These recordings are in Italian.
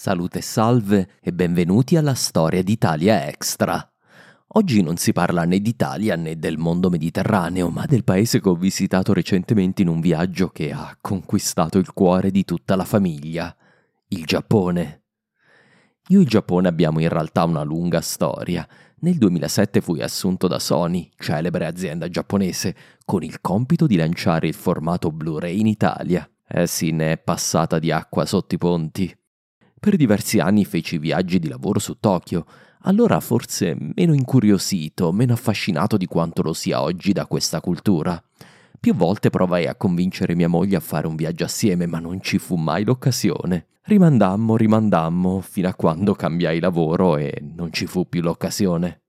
Salute e salve e benvenuti alla storia d'Italia Extra. Oggi non si parla né d'Italia né del mondo mediterraneo, ma del paese che ho visitato recentemente in un viaggio che ha conquistato il cuore di tutta la famiglia, il Giappone. Io e il Giappone abbiamo in realtà una lunga storia. Nel 2007 fui assunto da Sony, celebre azienda giapponese, con il compito di lanciare il formato Blu-ray in Italia. Eh sì, ne è passata di acqua sotto i ponti. Per diversi anni feci viaggi di lavoro su Tokyo, allora forse meno incuriosito, meno affascinato di quanto lo sia oggi da questa cultura. Più volte provai a convincere mia moglie a fare un viaggio assieme, ma non ci fu mai l'occasione. Rimandammo, rimandammo, fino a quando cambiai lavoro e non ci fu più l'occasione.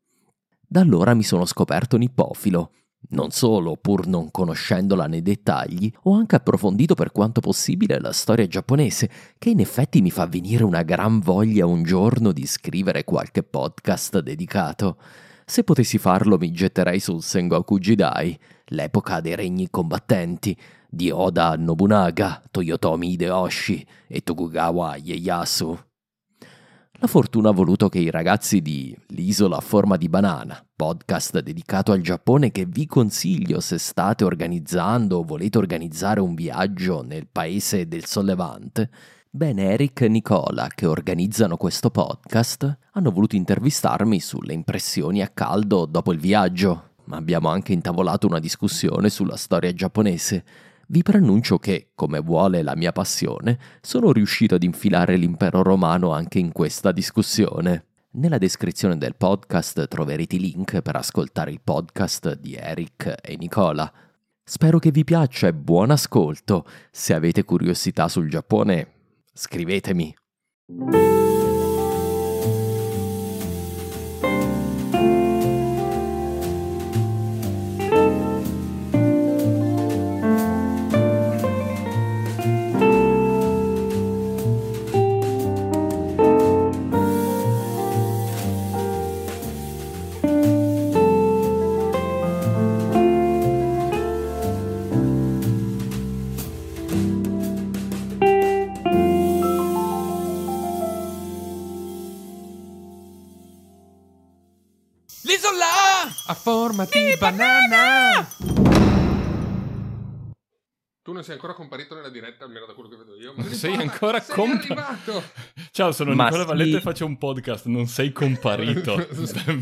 Da allora mi sono scoperto nippofilo, non solo, pur non conoscendola nei dettagli, ho anche approfondito per quanto possibile la storia giapponese, che in effetti mi fa venire una gran voglia un giorno di scrivere qualche podcast dedicato. Se potessi farlo mi getterei sul Sengoku Jidai, l'epoca dei regni combattenti, di Oda Nobunaga, Toyotomi Hideyoshi e Tokugawa Ieyasu. La fortuna ha voluto che i ragazzi di L'isola a forma di banana, podcast dedicato al Giappone che vi consiglio se state organizzando o volete organizzare un viaggio nel paese del sollevante, bene Eric e Nicola che organizzano questo podcast hanno voluto intervistarmi sulle impressioni a caldo dopo il viaggio, ma abbiamo anche intavolato una discussione sulla storia giapponese vi preannuncio che, come vuole la mia passione, sono riuscito ad infilare l'impero romano anche in questa discussione. Nella descrizione del podcast troverete i link per ascoltare il podcast di Eric e Nicola. Spero che vi piaccia e buon ascolto. Se avete curiosità sul Giappone, scrivetemi. Forma di banana. Tu non sei ancora comparito nella diretta, almeno da quello che vedo io. Ma sei ancora comparito. Ciao, sono Ma Nicola sì. Valletta e faccio un podcast. Non sei comparito.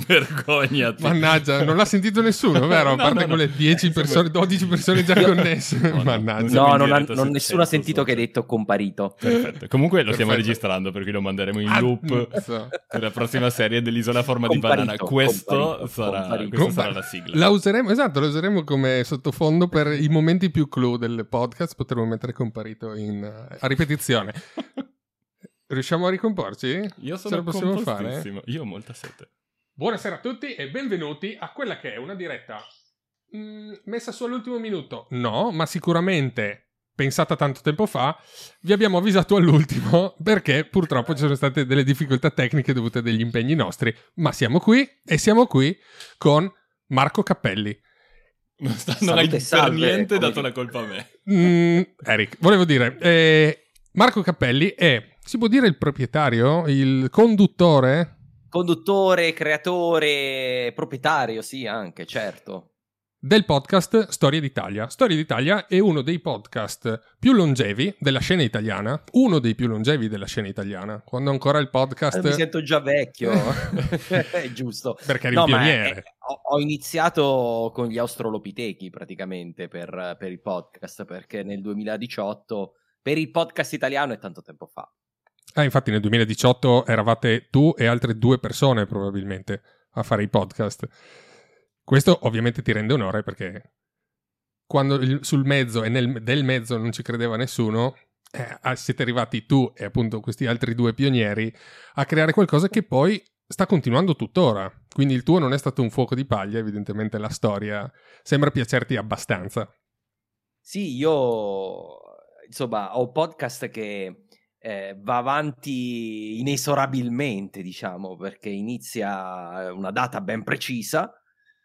Vergognati. Mannaggia, non l'ha sentito nessuno, vero? A parte no, no, quelle 10 persone, 12 persone già connesse. No, Mannaggia. No, non, ha, non nessuno ha sentito che hai detto comparito. Perfetto. Comunque lo stiamo registrando perché lo manderemo in ah, loop so. per la prossima serie dell'Isola a forma comparito, di banana. Questo comparito, sarà, comparito. questa sarà la sigla. La useremo, esatto, la useremo come sottofondo per i momenti più clou del podcast potremmo mettere comparito in, a ripetizione. Riusciamo a ricomporci? Io sono Ce la possiamo fare? Io ho molta sete. Buonasera a tutti e benvenuti a quella che è una diretta mh, mm, messa su all'ultimo minuto. No, ma sicuramente pensata tanto tempo fa, vi abbiamo avvisato all'ultimo perché purtroppo ci sono state delle difficoltà tecniche dovute agli impegni nostri, ma siamo qui e siamo qui con Marco Cappelli. Non, sta, non hai per niente dato la colpa a me. Mm, Eric, volevo dire, eh, Marco Cappelli è, si può dire il proprietario, il conduttore? Conduttore, creatore, proprietario, sì, anche, certo. del podcast Storia d'Italia. Storia d'Italia è uno dei podcast più longevi della scena italiana, uno dei più longevi della scena italiana, quando ancora il podcast... Mi sento già vecchio, è giusto. Perché eri no, un pioniere. È, ho, ho, iniziato con gli australopitechi praticamente per, per il podcast, perché nel 2018 per il podcast italiano è tanto tempo fa. Ah, infatti nel 2018 eravate tu e altre due persone probabilmente a fare i podcast. Questo ovviamente ti rende onore perché quando il, sul mezzo e nel, del mezzo non ci credeva nessuno, eh, siete arrivati tu e appunto questi altri due pionieri a creare qualcosa che poi sta continuando tuttora. Quindi il tuo non è stato un fuoco di paglia, evidentemente la storia sembra piacerti abbastanza. Sì, io insomma ho podcast che eh, va avanti inesorabilmente, diciamo, perché inizia una data ben precisa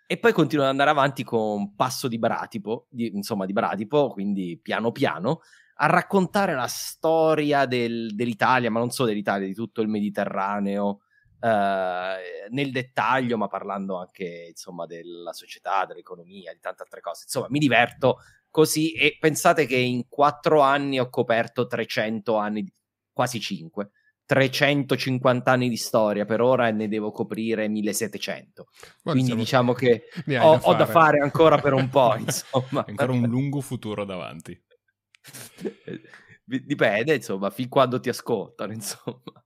e poi continua ad andare avanti con passo di bratipo, di, insomma di bratipo, quindi piano piano, a raccontare la storia del, dell'Italia, ma non solo dell'Italia, di tutto il Mediterraneo, eh, nel dettaglio, ma parlando anche insomma della società, dell'economia, di tante altre cose. Insomma, mi diverto così e pensate che in quattro anni ho coperto 300 anni, quasi 5. 350 anni di storia per ora e ne devo coprire 1700. Ma Quindi diciamo che ho, da, ho da, fare ancora per un po', insomma. ancora un lungo futuro davanti. Dipende, insomma, fin quando ti ascoltano, insomma.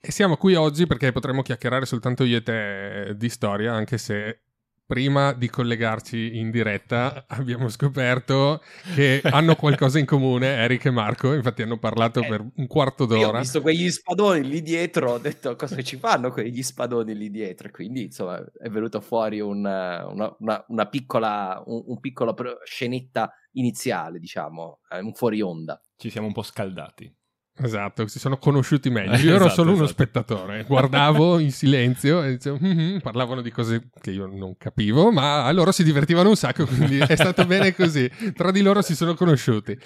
E siamo qui oggi perché potremmo chiacchierare soltanto io e te di storia, anche se prima di collegarci in diretta abbiamo scoperto che hanno qualcosa in comune Eric e Marco, infatti hanno parlato eh, per un quarto d'ora. Io ho visto quegli spadoni lì dietro, ho detto cosa ci fanno quegli spadoni lì dietro, quindi insomma è venuta fuori una, una, una, una piccola, un, un piccola scenetta iniziale, diciamo, eh, un fuori onda. Ci siamo un po' scaldati. Esatto, si sono conosciuti meglio. Io ero esatto, solo esatto. uno spettatore, guardavo in silenzio e dicevo, mm-hmm", parlavano di cose che io non capivo, ma loro si divertivano un sacco, quindi è stato bene così. Tra di loro si sono conosciuti.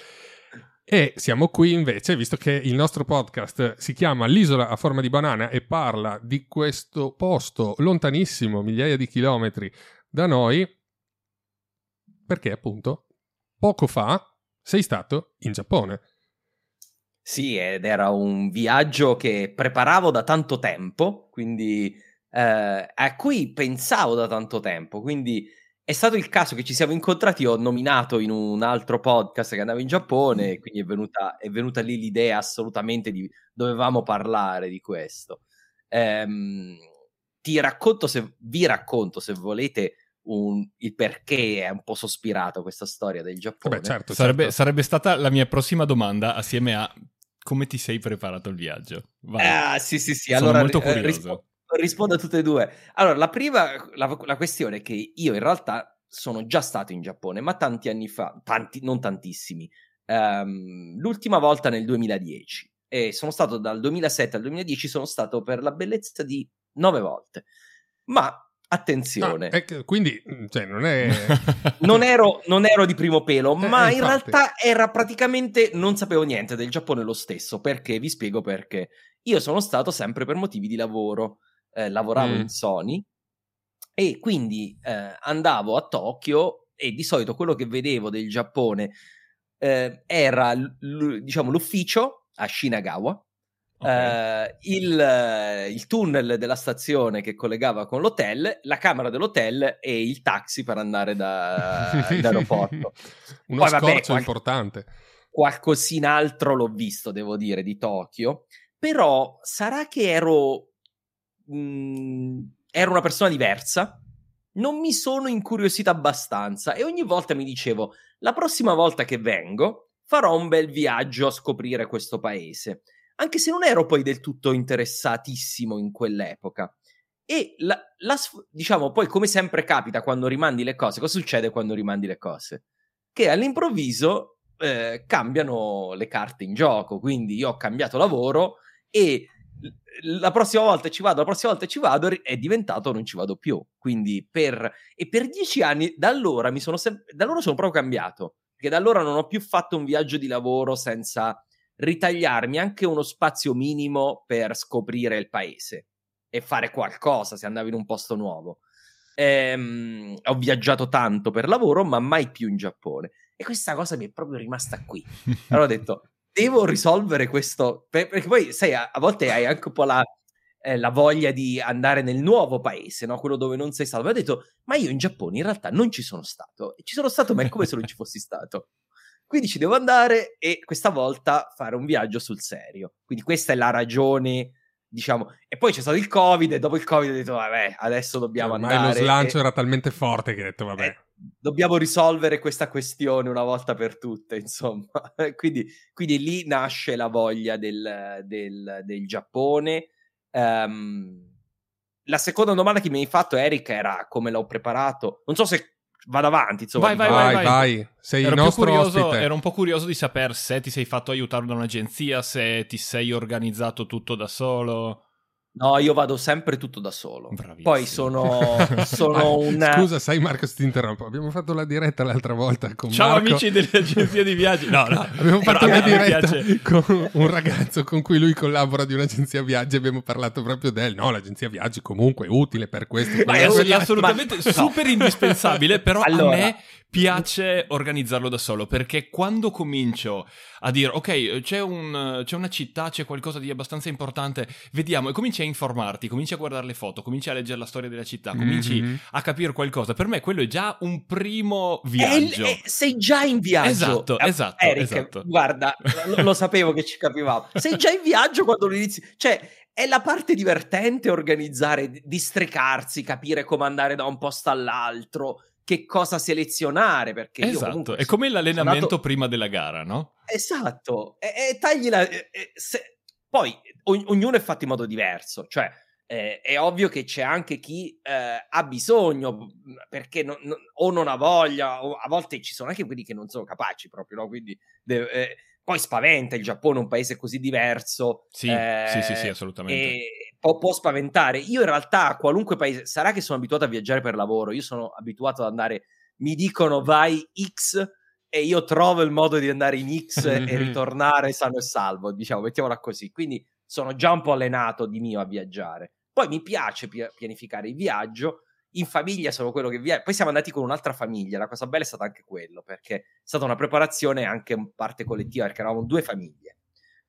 E siamo qui invece, visto che il nostro podcast si chiama L'isola a forma di banana e parla di questo posto lontanissimo, migliaia di chilometri da noi, perché appunto poco fa sei stato in Giappone. Sì, ed era un viaggio che preparavo da tanto tempo, quindi eh, a cui pensavo da tanto tempo, quindi è stato il caso che ci siamo incontrati, ho nominato in un altro podcast che andavo in Giappone, e quindi è venuta, è venuta lì l'idea assolutamente di dovevamo parlare di questo. Ehm, ti racconto, se, vi racconto se volete un, il perché è un po' sospirato questa storia del Giappone. Beh, certo, sarebbe, certo. sarebbe, stata la mia prossima domanda assieme a come ti sei preparato il viaggio? Vai. Ah, sì, sì, sì. Sono allora, molto eh, curioso. Rispo- rispondo a tutte e due. Allora, la prima, la, la, questione è che io in realtà sono già stato in Giappone, ma tanti anni fa, tanti, non tantissimi. Um, l'ultima volta nel 2010 e sono stato dal 2007 al 2010 sono stato per la bellezza di nove volte. Ma Attenzione. No, ecco, quindi, mm, cioè, non è... non, ero, non, ero, di primo pelo, eh, ma infatti. in realtà era praticamente... Non sapevo niente del Giappone lo stesso, perché? Vi spiego perché. Io sono stato sempre per motivi di lavoro. Eh, lavoravo mm. in Sony e quindi eh, andavo a Tokyo e di solito quello che vedevo del Giappone eh, era, l- diciamo, l'ufficio a Shinagawa, Okay. Uh, il, il, tunnel della stazione che collegava con l'hotel, la camera dell'hotel e il taxi per andare da, in aeroporto. Uno Poi, scorcio vabbè, qual- importante. Qualcosina altro l'ho visto, devo dire, di Tokyo. Però sarà che ero, mh, mm, ero una persona diversa. Non mi sono incuriosita abbastanza e ogni volta mi dicevo, la prossima volta che vengo farò un bel viaggio a scoprire questo paese anche se non ero poi del tutto interessatissimo in quell'epoca. E la, la, diciamo poi, come sempre capita quando rimandi le cose, cosa succede quando rimandi le cose? Che all'improvviso eh, cambiano le carte in gioco. Quindi io ho cambiato lavoro e la prossima volta ci vado, la prossima volta ci vado, è diventato non ci vado più. Quindi per, e per dieci anni, da allora mi sono, sem- da allora sono proprio cambiato. Perché da allora non ho più fatto un viaggio di lavoro senza ritagliarmi anche uno spazio minimo per scoprire il paese e fare qualcosa se andavo in un posto nuovo. Ehm, ho viaggiato tanto per lavoro, ma mai più in Giappone. E questa cosa mi è proprio rimasta qui. Allora ho detto, devo risolvere questo, perché poi sai, a, volte hai anche un po' la, eh, la voglia di andare nel nuovo paese, no? quello dove non sei stato. Ma ho detto, ma io in Giappone in realtà non ci sono stato. Ci sono stato, ma è come se non ci fossi stato. Quindi ci devo andare e questa volta fare un viaggio sul serio. Quindi questa è la ragione, diciamo. E poi c'è stato il Covid e dopo il Covid ho detto, vabbè, adesso dobbiamo Ormai andare. lo slancio e... era talmente forte che ho detto, vabbè. Eh, dobbiamo risolvere questa questione una volta per tutte, insomma. quindi, quindi, lì nasce la voglia del, del, del Giappone. Um, la seconda domanda che mi hai fatto, Eric, era come l'ho preparato. Non so se vado avanti, insomma. Vai, vai, vai, vai. vai. Sei ero il nostro curioso, ospite. Ero un po' curioso di sapere se ti sei fatto aiutare da un'agenzia, se ti sei organizzato tutto da solo. No, io vado sempre tutto da solo. Bravissimo. Poi sono, sono una... Scusa, sai Marco se ti interrompo. Abbiamo fatto la diretta l'altra volta con Ciao Marco. amici dell'agenzia di viaggi. No, no. Abbiamo fatto la diretta con un ragazzo con cui lui collabora di un'agenzia viaggi. Abbiamo parlato proprio del no, l'agenzia viaggi comunque è utile per questo. Ma è assolutamente ma... super indispensabile, però allora... a me piace organizzarlo da solo perché quando comincio a dire ok c'è, un, c'è, una città c'è qualcosa di abbastanza importante vediamo e cominci a informarti cominci a guardare le foto cominci a leggere la storia della città cominci mm-hmm. a capire qualcosa per me quello è già un primo viaggio è, è, sei già in viaggio esatto eh, esatto, Eric, esatto. guarda lo, lo sapevo che ci capivamo sei già in viaggio quando lo inizi cioè è la parte divertente organizzare districarsi capire come andare da un posto all'altro che cosa selezionare perché esatto, è come l'allenamento andato... prima della gara, no? Esatto, e, e tagli la... E, se... Poi o- ognuno è fatto in modo diverso, cioè eh, è ovvio che c'è anche chi eh, ha bisogno perché non, non, o non ha voglia, o a volte ci sono anche quelli che non sono capaci proprio, no? Quindi deve, eh, poi spaventa il Giappone, un paese così diverso. Sì, sì, sì, sì, assolutamente. E può, può, spaventare. Io in realtà a qualunque paese, sarà che sono abituato a viaggiare per lavoro, io sono abituato ad andare, mi dicono vai X e io trovo il modo di andare in X e ritornare sano e salvo, diciamo, mettiamola così. Quindi sono già un po' allenato di mio a viaggiare. Poi mi piace pianificare il viaggio, in famiglia sono quello che viaggia. Poi siamo andati con un'altra famiglia. La cosa bella è stata anche quello, perché è stata una preparazione anche in parte collettiva, perché eravamo due famiglie.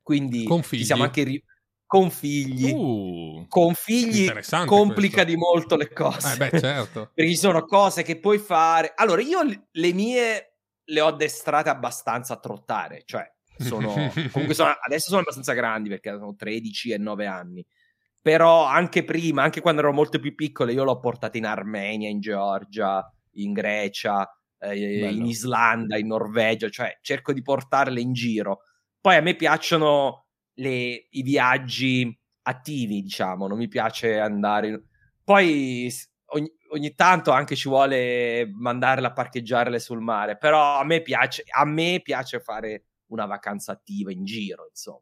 Quindi con figli. ci siamo anche ri- con figli. Uh, con figli complica questo. di molto le cose. Eh beh, certo. perché ci sono cose che puoi fare. Allora, io le mie le ho addestrate abbastanza a trottare, cioè sono comunque sono, adesso sono abbastanza grandi perché sono 13 e 9 anni però anche prima, anche quando ero molto più piccole, io l'ho portata in Armenia, in Georgia, in Grecia, eh, in Islanda, in Norvegia, cioè cerco di portarle in giro. Poi a me piacciono le, i viaggi attivi, diciamo, non mi piace andare... Poi ogni, ogni tanto anche ci vuole mandarle a parcheggiarle sul mare, però a me piace, a me piace fare una vacanza attiva in giro, insomma.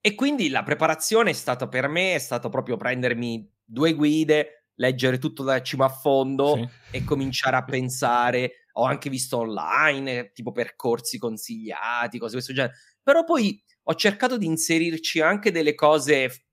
E quindi la preparazione è stata per me, è stato proprio prendermi due guide, leggere tutto da cima a fondo sì. e cominciare a pensare. Ho anche visto online, tipo percorsi consigliati, cose di questo genere. Però poi ho cercato di inserirci anche delle cose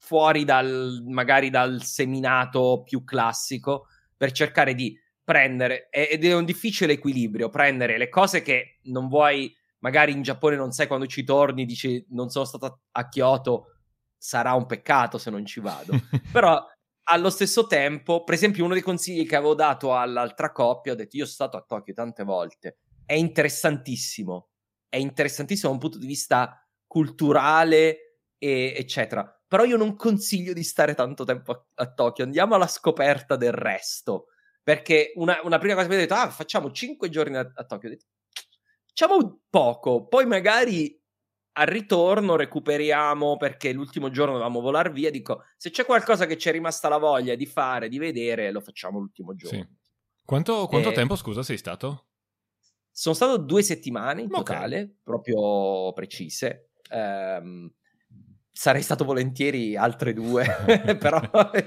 fuori dal, magari dal seminato più classico, per cercare di prendere, ed è un difficile equilibrio, prendere le cose che non vuoi magari in Giappone non sai quando ci torni, dici non sono stato a Kyoto, sarà un peccato se non ci vado. Però allo stesso tempo, per esempio, uno dei consigli che avevo dato all'altra coppia, ho detto io sono stato a Tokyo tante volte, è interessantissimo, è interessantissimo da un punto di vista culturale, e, eccetera. Però io non consiglio di stare tanto tempo a, a Tokyo, andiamo alla scoperta del resto. Perché una, una prima cosa che mi ha detto, ah, facciamo cinque giorni a, a Tokyo. Ho detto, Facciamo poco, poi magari al ritorno recuperiamo perché l'ultimo giorno dovevamo volare via. Dico, se c'è qualcosa che ci è rimasta la voglia di fare, di vedere, lo facciamo l'ultimo giorno. Sì. Quanto, quanto e... tempo, scusa, sei stato? Sono stato due settimane in okay. totale, proprio precise. Um, sarei stato volentieri altre due, però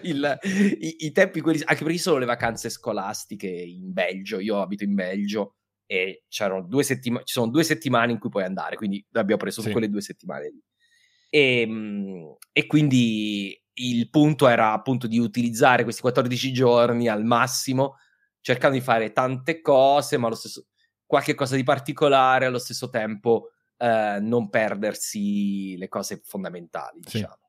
il, i, i, tempi quelli, anche perché sono le vacanze scolastiche in Belgio, io abito in Belgio e c'erano due settimane, ci sono due settimane in cui puoi andare, quindi abbiamo preso sì. quelle due settimane lì. E, ehm, e, quindi il punto era appunto di utilizzare questi 14 giorni al massimo, cercando di fare tante cose, ma allo stesso qualche cosa di particolare, allo stesso tempo eh, non perdersi le cose fondamentali, Sì. diciamo.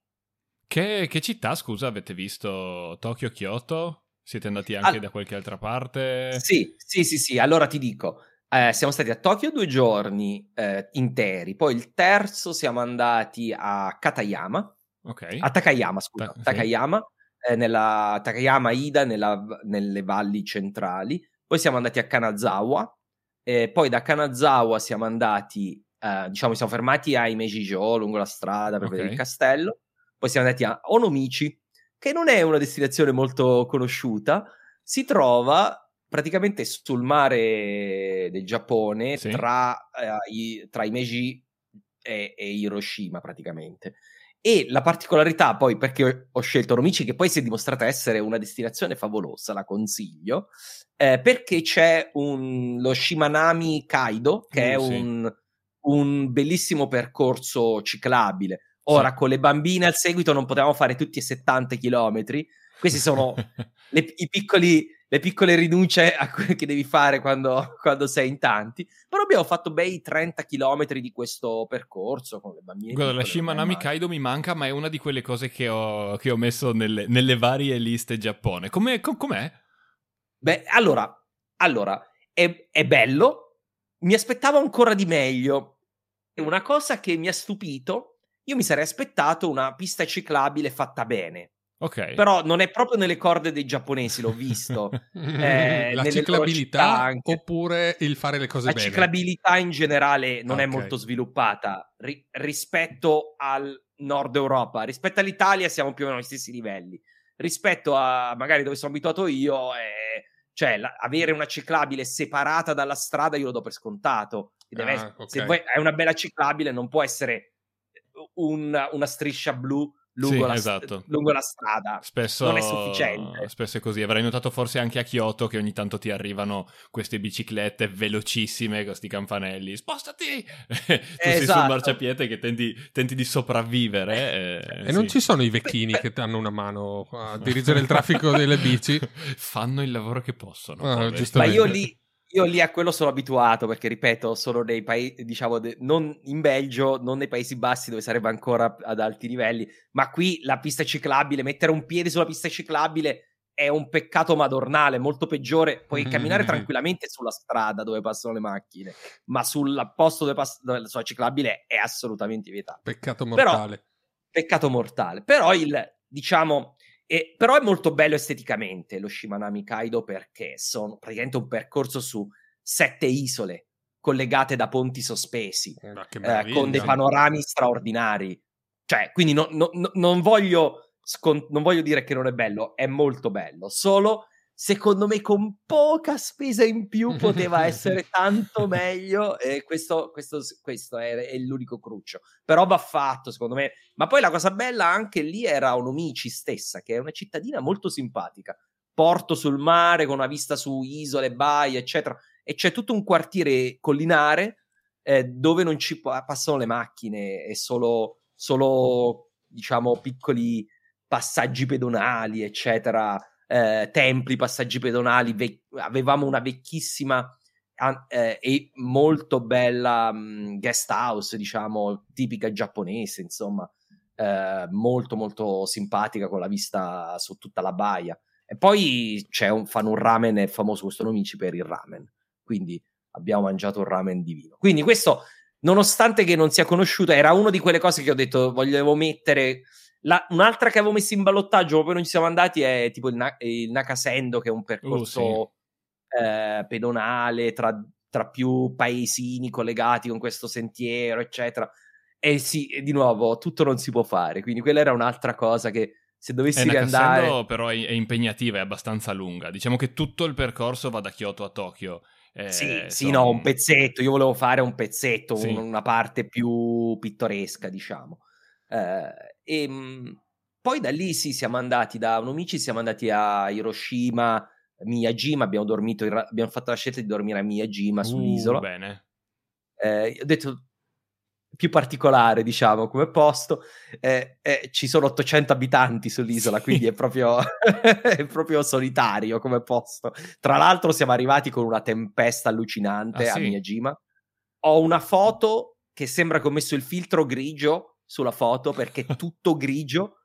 Che, che città, scusa, avete visto? Tokyo, Kyoto? Siete andati anche Al- da qualche altra parte? Sì, sì, sì, sì. Allora ti dico, eh, siamo stati a Tokyo due giorni eh, interi, poi il terzo siamo andati a Katayama, Ok. a Takayama, scusa, Ta- sì. Takayama, eh, nella Takayama Ida nella- nelle valli centrali. Poi siamo andati a Kanazawa, eh, poi da Kanazawa siamo andati, eh, diciamo, siamo fermati a Imejijo lungo la strada per Ok. vedere il castello. Poi siamo andati a Onomichi, che non è una destinazione molto conosciuta, si trova praticamente sul mare del Giappone Sì. tra, eh, i, tra Imeji e, e Hiroshima praticamente. E la particolarità poi perché ho scelto Onomichi, che poi si è dimostrata essere una destinazione favolosa, la consiglio, eh, perché c'è un, lo Shimanami Kaido, che è Uh, sì. un, un bellissimo percorso ciclabile. Ora, Sì. con le bambine al seguito non potevamo fare tutti e 70 chilometri. Questi sono le, i piccoli, le piccole rinunce che devi fare quando, quando sei in tanti. Però abbiamo fatto bei 30 chilometri di questo percorso con le bambine. Guarda, la Shimanami. Kaido mi manca, ma è una di quelle cose che ho, che ho messo nelle, nelle varie liste Giappone. Com'è? com- com'è? Beh, allora, allora è, è bello. Mi aspettavo ancora di meglio. Una cosa che mi ha stupito, io mi sarei aspettato una pista ciclabile fatta bene. Ok. Però non è proprio nelle corde dei giapponesi, l'ho visto. Eh, la ciclabilità oppure il fare le cose La bene? ciclabilità in generale non è Ok. molto sviluppata ri- rispetto al nord Europa. Rispetto all'Italia siamo più o meno agli stessi livelli. Rispetto a magari dove sono abituato io, eh, cioè la- avere una ciclabile separata dalla strada io lo do per scontato. Ah, essere- ok. Se vuoi, hai una bella ciclabile non può essere un- una striscia blu lungo, Sì, la, esatto. lungo la strada. Spesso, non è sufficiente. Spesso è così. Avrai notato forse anche a Kyoto che ogni tanto ti arrivano queste biciclette velocissime con questi campanelli. Spostati! tu sei sul Esatto. marciapiede che tenti, tenti di sopravvivere. eh, E non sì. ci sono i vecchini che danno una mano a dirigere il traffico delle bici? Fanno il lavoro che possono. Ah. Ma io lì, io lì a quello sono abituato perché, ripeto, sono nei paesi, diciamo, de- non in Belgio, non nei Paesi Bassi dove sarebbe ancora ad alti livelli, ma qui la pista ciclabile, mettere un piede sulla pista ciclabile è un peccato madornale, molto peggiore. Puoi camminare Mm. tranquillamente sulla strada dove passano le macchine, ma sul posto dove passa sulla ciclabile è assolutamente vietato. Peccato Però- mortale. Peccato mortale. Però il, diciamo, eh, però è molto bello esteticamente lo Shimanami Kaido perché sono praticamente un percorso su sette isole collegate da ponti sospesi, eh, meraviglia. con dei panorami straordinari. Cioè, quindi no- no- no- non, voglio scon- non voglio dire che non è bello, è molto bello. Solo, secondo me, con poca spesa in più poteva essere tanto meglio. E questo, questo, questo è, è l'unico cruccio. Però va fatto, secondo me. Ma poi la cosa bella anche lì era Onomichi stessa, che è una cittadina molto simpatica. Porto sul mare con una vista su isole, baie, eccetera. E c'è tutto un quartiere collinare eh, dove non ci pa- passano le macchine, è solo, solo diciamo, piccoli passaggi pedonali, eccetera, eh, templi, passaggi pedonali. ve- avevamo una vecchissima eh, e molto bella mh, guest house, diciamo, tipica giapponese, insomma, eh, molto molto simpatica con la vista su tutta la baia. E poi c'è un, fanno un ramen, è famoso questo Nomici per il ramen, quindi abbiamo mangiato un ramen divino. Quindi questo, nonostante che non sia conosciuto, era una di quelle cose che ho detto volevo mettere. La- un'altra che avevo messo in ballottaggio, ma poi non ci siamo andati, è tipo il, Na- il Nakasendo, che è un percorso eh, pedonale tra, tra più paesini collegati con questo sentiero, eccetera. E sì, e di nuovo, tutto non si può fare, quindi quella era un'altra cosa che se dovessi Eh. Nakasendo però è, è impegnativa, è abbastanza lunga. Diciamo che tutto il percorso va da Kyoto a Tokyo. Eh, Sì, sì, son- no, un pezzetto. Io volevo fare un pezzetto, Sì. un- una parte più pittoresca, diciamo. Eh, e mh, poi da lì sì, siamo andati da Onomichi, siamo andati a Hiroshima, Miyajima. Abbiamo dormito, abbiamo fatto la scelta di dormire a Miyajima Uh, sull'isola. Bene. Eh, ho detto, più particolare, diciamo, come posto. Eh, eh, ci sono 800 abitanti sull'isola, Sì. quindi è proprio, è proprio solitario come posto. Tra l'altro siamo arrivati con una tempesta allucinante Ah, a sì? Miyajima. Ho una foto che sembra che ho messo il filtro grigio sulla foto perché è tutto grigio.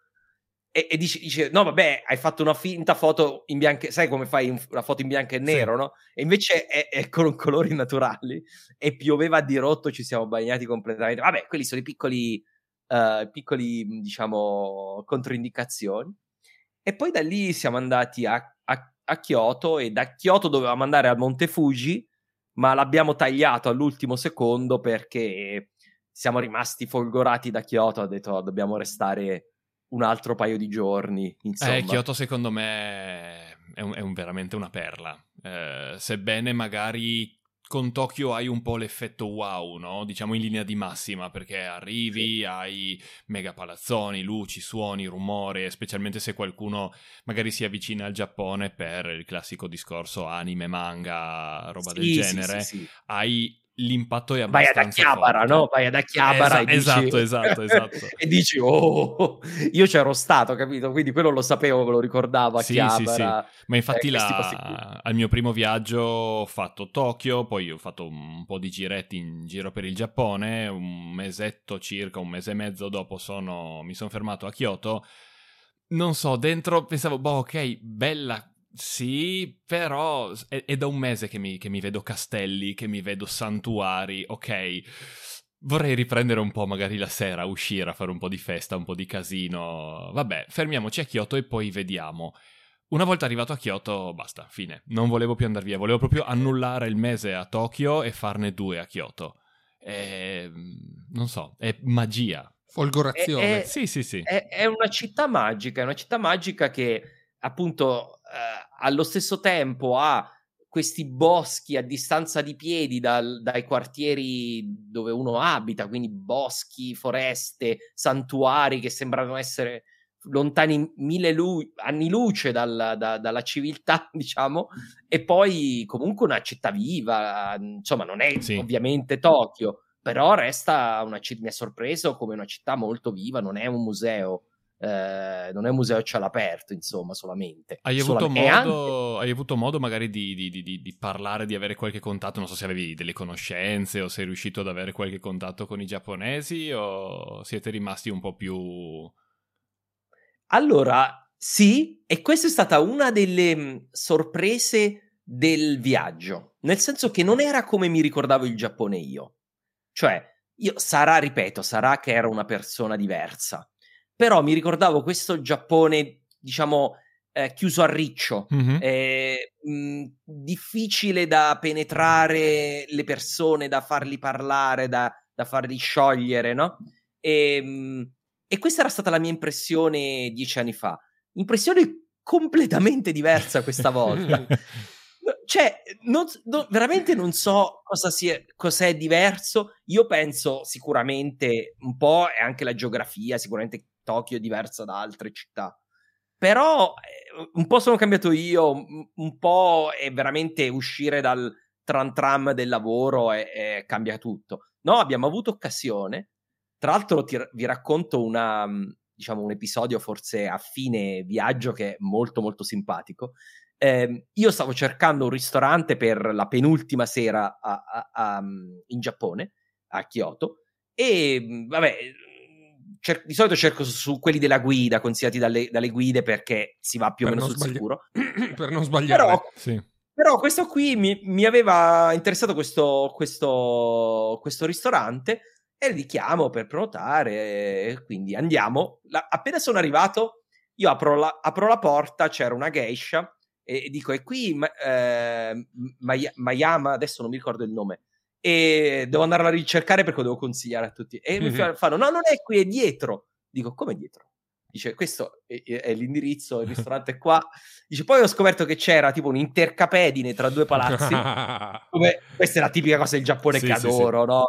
E, e dice, dice, no vabbè, hai fatto una finta foto in bianco, sai come fai una foto in bianco e nero, no? E invece è, è con colori naturali e pioveva a dirotto, ci siamo bagnati completamente. Vabbè, quelli sono i piccoli, eh, piccoli diciamo, controindicazioni. E poi da lì siamo andati a, a- a Kyoto e da Kyoto dovevamo andare al Monte Fuji, ma l'abbiamo tagliato all'ultimo secondo perché siamo rimasti folgorati da Kyoto. Ho detto "Oh, dobbiamo restare un altro paio di giorni. Insomma, Eh, Kyoto secondo me è, un- è un- veramente una perla. Eh, sebbene magari con Tokyo hai un po' l'effetto wow, no? Diciamo in linea di massima, perché arrivi, hai mega palazzoni, luci, suoni, rumore, specialmente se qualcuno magari si avvicina al Giappone per il classico discorso anime, manga, roba del Sì, sì, genere, sì, sì. hai l'impatto è Vai ad abbastanza Akihabara, forte. no? Vai ad Akihabara Esa- e dici... esatto, esatto, esatto. e dici, oh, io c'ero stato, capito? Quindi quello lo sapevo, me lo ricordavo, Sì, sì, Akihabara. Ma infatti Eh, la- al mio primo viaggio ho fatto Tokyo, poi ho fatto un po' di giretti in giro per il Giappone, un mesetto circa, un mese e mezzo dopo sono- mi sono fermato a Kyoto. Non so, dentro pensavo, boh, ok, bella, sì, però è, è da un mese che mi, che mi vedo castelli, che mi vedo santuari, ok. Vorrei riprendere un po' magari la sera, uscire a fare un po' di festa, un po' di casino. Vabbè, fermiamoci a Kyoto e poi vediamo. Una volta arrivato a Kyoto, basta, fine. Non volevo più andare via, volevo proprio annullare il mese a Tokyo e farne due a Kyoto. E, non so, è magia. Folgorazione. Eh, eh, Sì, sì, sì. È, è una città magica, è una città magica che appunto eh, allo stesso tempo ha questi boschi a distanza di piedi dal- dai quartieri dove uno abita, quindi boschi, foreste, santuari che sembrano essere lontani mille lu- anni luce dal- da- dalla civiltà, diciamo, e poi comunque una città viva, insomma non è Sì. ovviamente Tokyo, però resta una città, mi ha sorpreso come una città molto viva, non è un museo, eh, non è un museo a cielo aperto, insomma, solamente. Hai avuto, Solam- e anche- modo, hai avuto modo magari di, di- di- di- parlare, di avere qualche contatto? Non so se avevi delle conoscenze o sei riuscito ad avere qualche contatto con i giapponesi o siete rimasti un po' più... Allora, sì, e questa è stata una delle mh, sorprese del viaggio, nel senso che non era come mi ricordavo il Giappone io. Cioè, io sarà, ripeto, sarà che ero una persona diversa, però mi ricordavo questo Giappone, diciamo, eh, chiuso a riccio, Mhm. eh, mh, difficile da penetrare le persone, da farli parlare, da, da farli sciogliere, no? E, mh, e questa era stata la mia impressione dieci anni fa. Impressione completamente diversa questa volta. Cioè, non- non- veramente non so cosa sia, cos'è diverso. Io penso sicuramente un po' è anche la geografia, sicuramente Tokyo è diversa da altre città. Però eh, un po' sono cambiato io, un- po' è veramente uscire dal tram tram del lavoro e, e cambia tutto. No, abbiamo avuto occasione. Tra l'altro ti, vi racconto una, diciamo, un episodio forse a fine viaggio che è molto molto simpatico. Ehm, io stavo cercando un ristorante per la penultima sera a- a- a- in Giappone, a Kyoto, e vabbè, cer- di solito cerco su, quelli della guida, consigliati dalle, dalle guide perché si va più o Per meno non sul sbagli- sicuro. per non sbagliare. Però, Sì. però questo qui mi, mi aveva interessato questo, questo, questo ristorante e li chiamo per prenotare, quindi andiamo. La- appena sono arrivato, io apro la, apro la porta, c'era una geisha e, e dico, è qui Ma- eh, Maya- Mayama, adesso non mi ricordo il nome, e devo andarla a ricercare perché lo devo consigliare a tutti. E mi Mhm. fa- fanno, no, non è qui, è dietro. Dico, come dietro? Dice, questo è, è l'indirizzo, il ristorante è qua. Dice, poi ho scoperto che c'era tipo un'intercapedine tra due palazzi. Come- questa è la tipica cosa del Giappone Sì, che sì, adoro, no?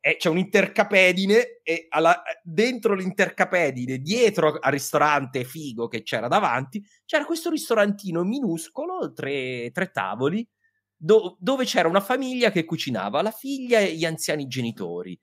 E c'è un'intercapedine e alla- dentro l'intercapedine, dietro al ristorante figo che c'era davanti, c'era questo ristorantino minuscolo, tre, tre tavoli, do- dove c'era una famiglia che cucinava, la figlia e gli anziani genitori.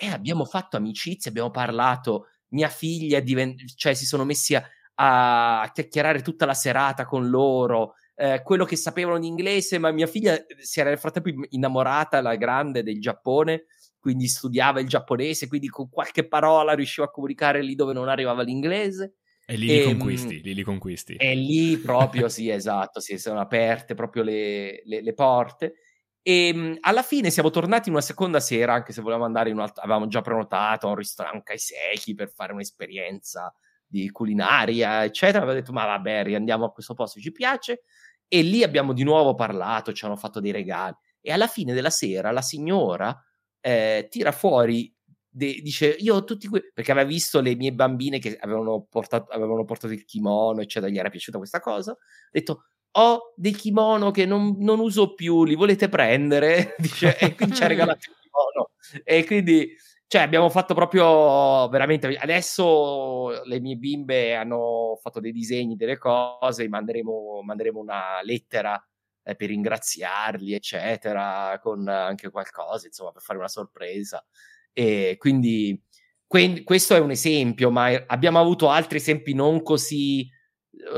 e abbiamo fatto amicizia, abbiamo parlato, mia figlia, divent- cioè si sono messi a, a chiacchierare tutta la serata con loro, eh, quello che sapevano di inglese, ma mia figlia si era nel frattempo innamorata, la grande, del Giappone, quindi studiava il giapponese, quindi con qualche parola riusciva a comunicare lì dove non arrivava l'inglese. E lì li ehm, conquisti, lì li conquisti. E lì proprio, sì, esatto, si sono aperte proprio le, le, le porte. E ehm, alla fine siamo tornati una seconda sera, anche se volevamo andare in un altro, avevamo già prenotato a un ristorante Kaiseki per fare un'esperienza di culinaria, eccetera. Avevo detto, ma vabbè, riandiamo a questo posto, ci piace. E lì abbiamo di nuovo parlato, ci hanno fatto dei regali. E alla fine della sera la signora eh, tira fuori, de- dice, io ho tutti que-, perché aveva visto le mie bambine che avevano portato, avevano portato il kimono, eccetera, gli era piaciuta questa cosa. Ha detto, ho dei kimono che non, non uso più, li volete prendere? Dice, e quindi ci ha regalato il kimono. E quindi, cioè, abbiamo fatto proprio veramente. Adesso le mie bimbe hanno fatto dei disegni, delle cose, manderemo, manderemo una lettera eh, per ringraziarli, eccetera, con anche qualcosa, insomma, per fare una sorpresa. E quindi, que- questo è un esempio, ma abbiamo avuto altri esempi non così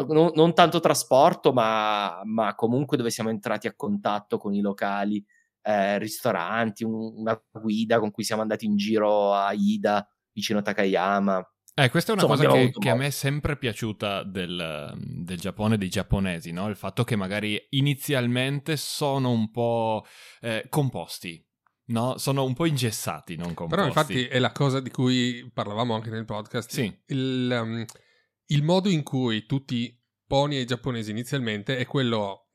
non, non tanto trasporto, ma, ma, comunque dove siamo entrati a contatto con i locali, eh, ristoranti, un, una guida con cui siamo andati in giro a Ida, vicino a Takayama. Eh, questa è una Insomma, cosa che, che a me è sempre piaciuta del, del Giappone, dei giapponesi, no? Il fatto che magari inizialmente sono un po' eh, composti, No, sono un po' ingessati, non composti. Però infatti è la cosa di cui parlavamo anche nel podcast. Sì. Il, um, il modo in cui tu ti poni ai giapponesi inizialmente è quello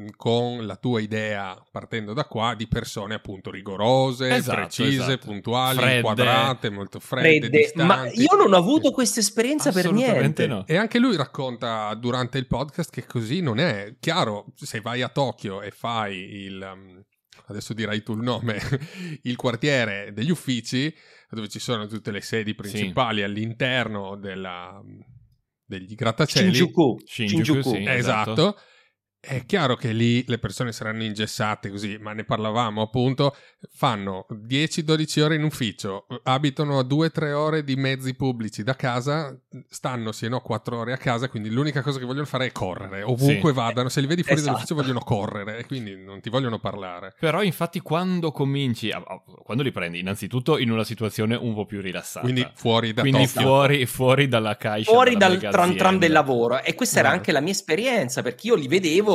mm, con la tua idea, partendo da qua, di persone appunto rigorose, esatto, precise, esatto. puntuali, fredde. quadrate, molto fredde, fredde. Ma io non ho avuto questa esperienza per niente. No. E anche lui racconta durante il podcast che così non è. Chiaro, se vai a Tokyo e fai il... Um, adesso dirai tu il nome, il quartiere degli uffici, dove ci sono tutte le sedi principali sì. all'interno della degli grattacieli. Shinjuku. Shinjuku, Shinjuku. Sì, esatto. esatto. È chiaro che lì le persone saranno ingessate così, ma ne parlavamo appunto, fanno 10-12 ore in ufficio, abitano a 2-3 ore di mezzi pubblici da casa, stanno sì no 4 ore a casa, quindi l'unica cosa che vogliono fare è correre, ovunque sì. vadano, se li vedi fuori esatto. dall'ufficio vogliono correre e quindi non ti vogliono parlare. Però infatti quando cominci, quando li prendi, innanzitutto in una situazione un po' più rilassata. Quindi fuori da Quindi fuori, fuori, dalla caixa. Fuori dal tram tram del lavoro e questa era anche la mia esperienza perché io li vedevo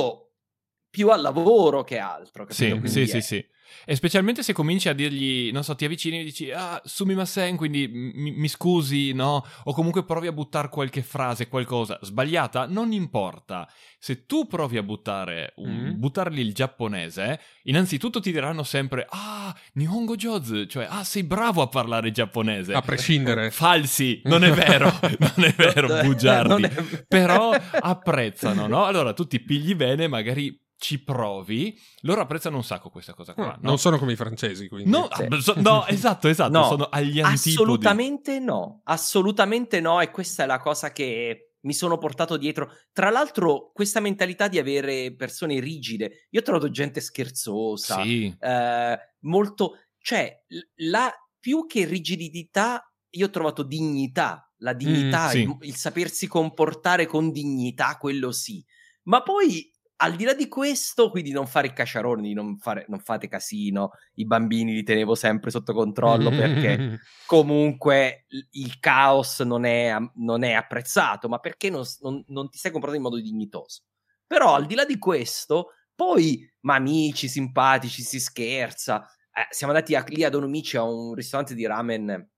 più al lavoro che altro. Sì, sì, sì, sì. E specialmente se cominci a dirgli, non so, ti avvicini e dici, ah, sumimasen, quindi mi, mi scusi, no? O comunque provi a buttare qualche frase, qualcosa sbagliata, non importa. Se tu provi a buttare un, mm-hmm. buttargli il giapponese, innanzitutto ti diranno sempre, ah, Nihongo Jozu, cioè, ah, sei bravo a parlare giapponese. A prescindere. Falsi, non è vero, non è vero, bugiardi. È... Però apprezzano, no? Allora tu ti pigli bene, magari ci provi, loro apprezzano un sacco questa cosa qua. Ah, no? Non sono come i francesi, quindi. No, sì. no esatto, esatto, no, sono agli antipodi. Assolutamente no, assolutamente no, e questa è la cosa che mi sono portato dietro. Tra l'altro, questa mentalità di avere persone rigide, io ho trovato gente scherzosa, sì. eh, molto... Cioè, la, più che rigidità, io ho trovato dignità, la dignità, mm, sì. il, il sapersi comportare con dignità, quello sì. Ma poi al di là di questo, quindi non fare cacciaroni, non, fare, non fate casino, i bambini li tenevo sempre sotto controllo perché comunque il caos non è, non è apprezzato, ma perché non, non, non, ti stai comportando in modo dignitoso. Però al di là di questo, poi, ma amici, simpatici, si scherza. Eh, siamo andati a, lì ad Onomici a un ristorante di ramen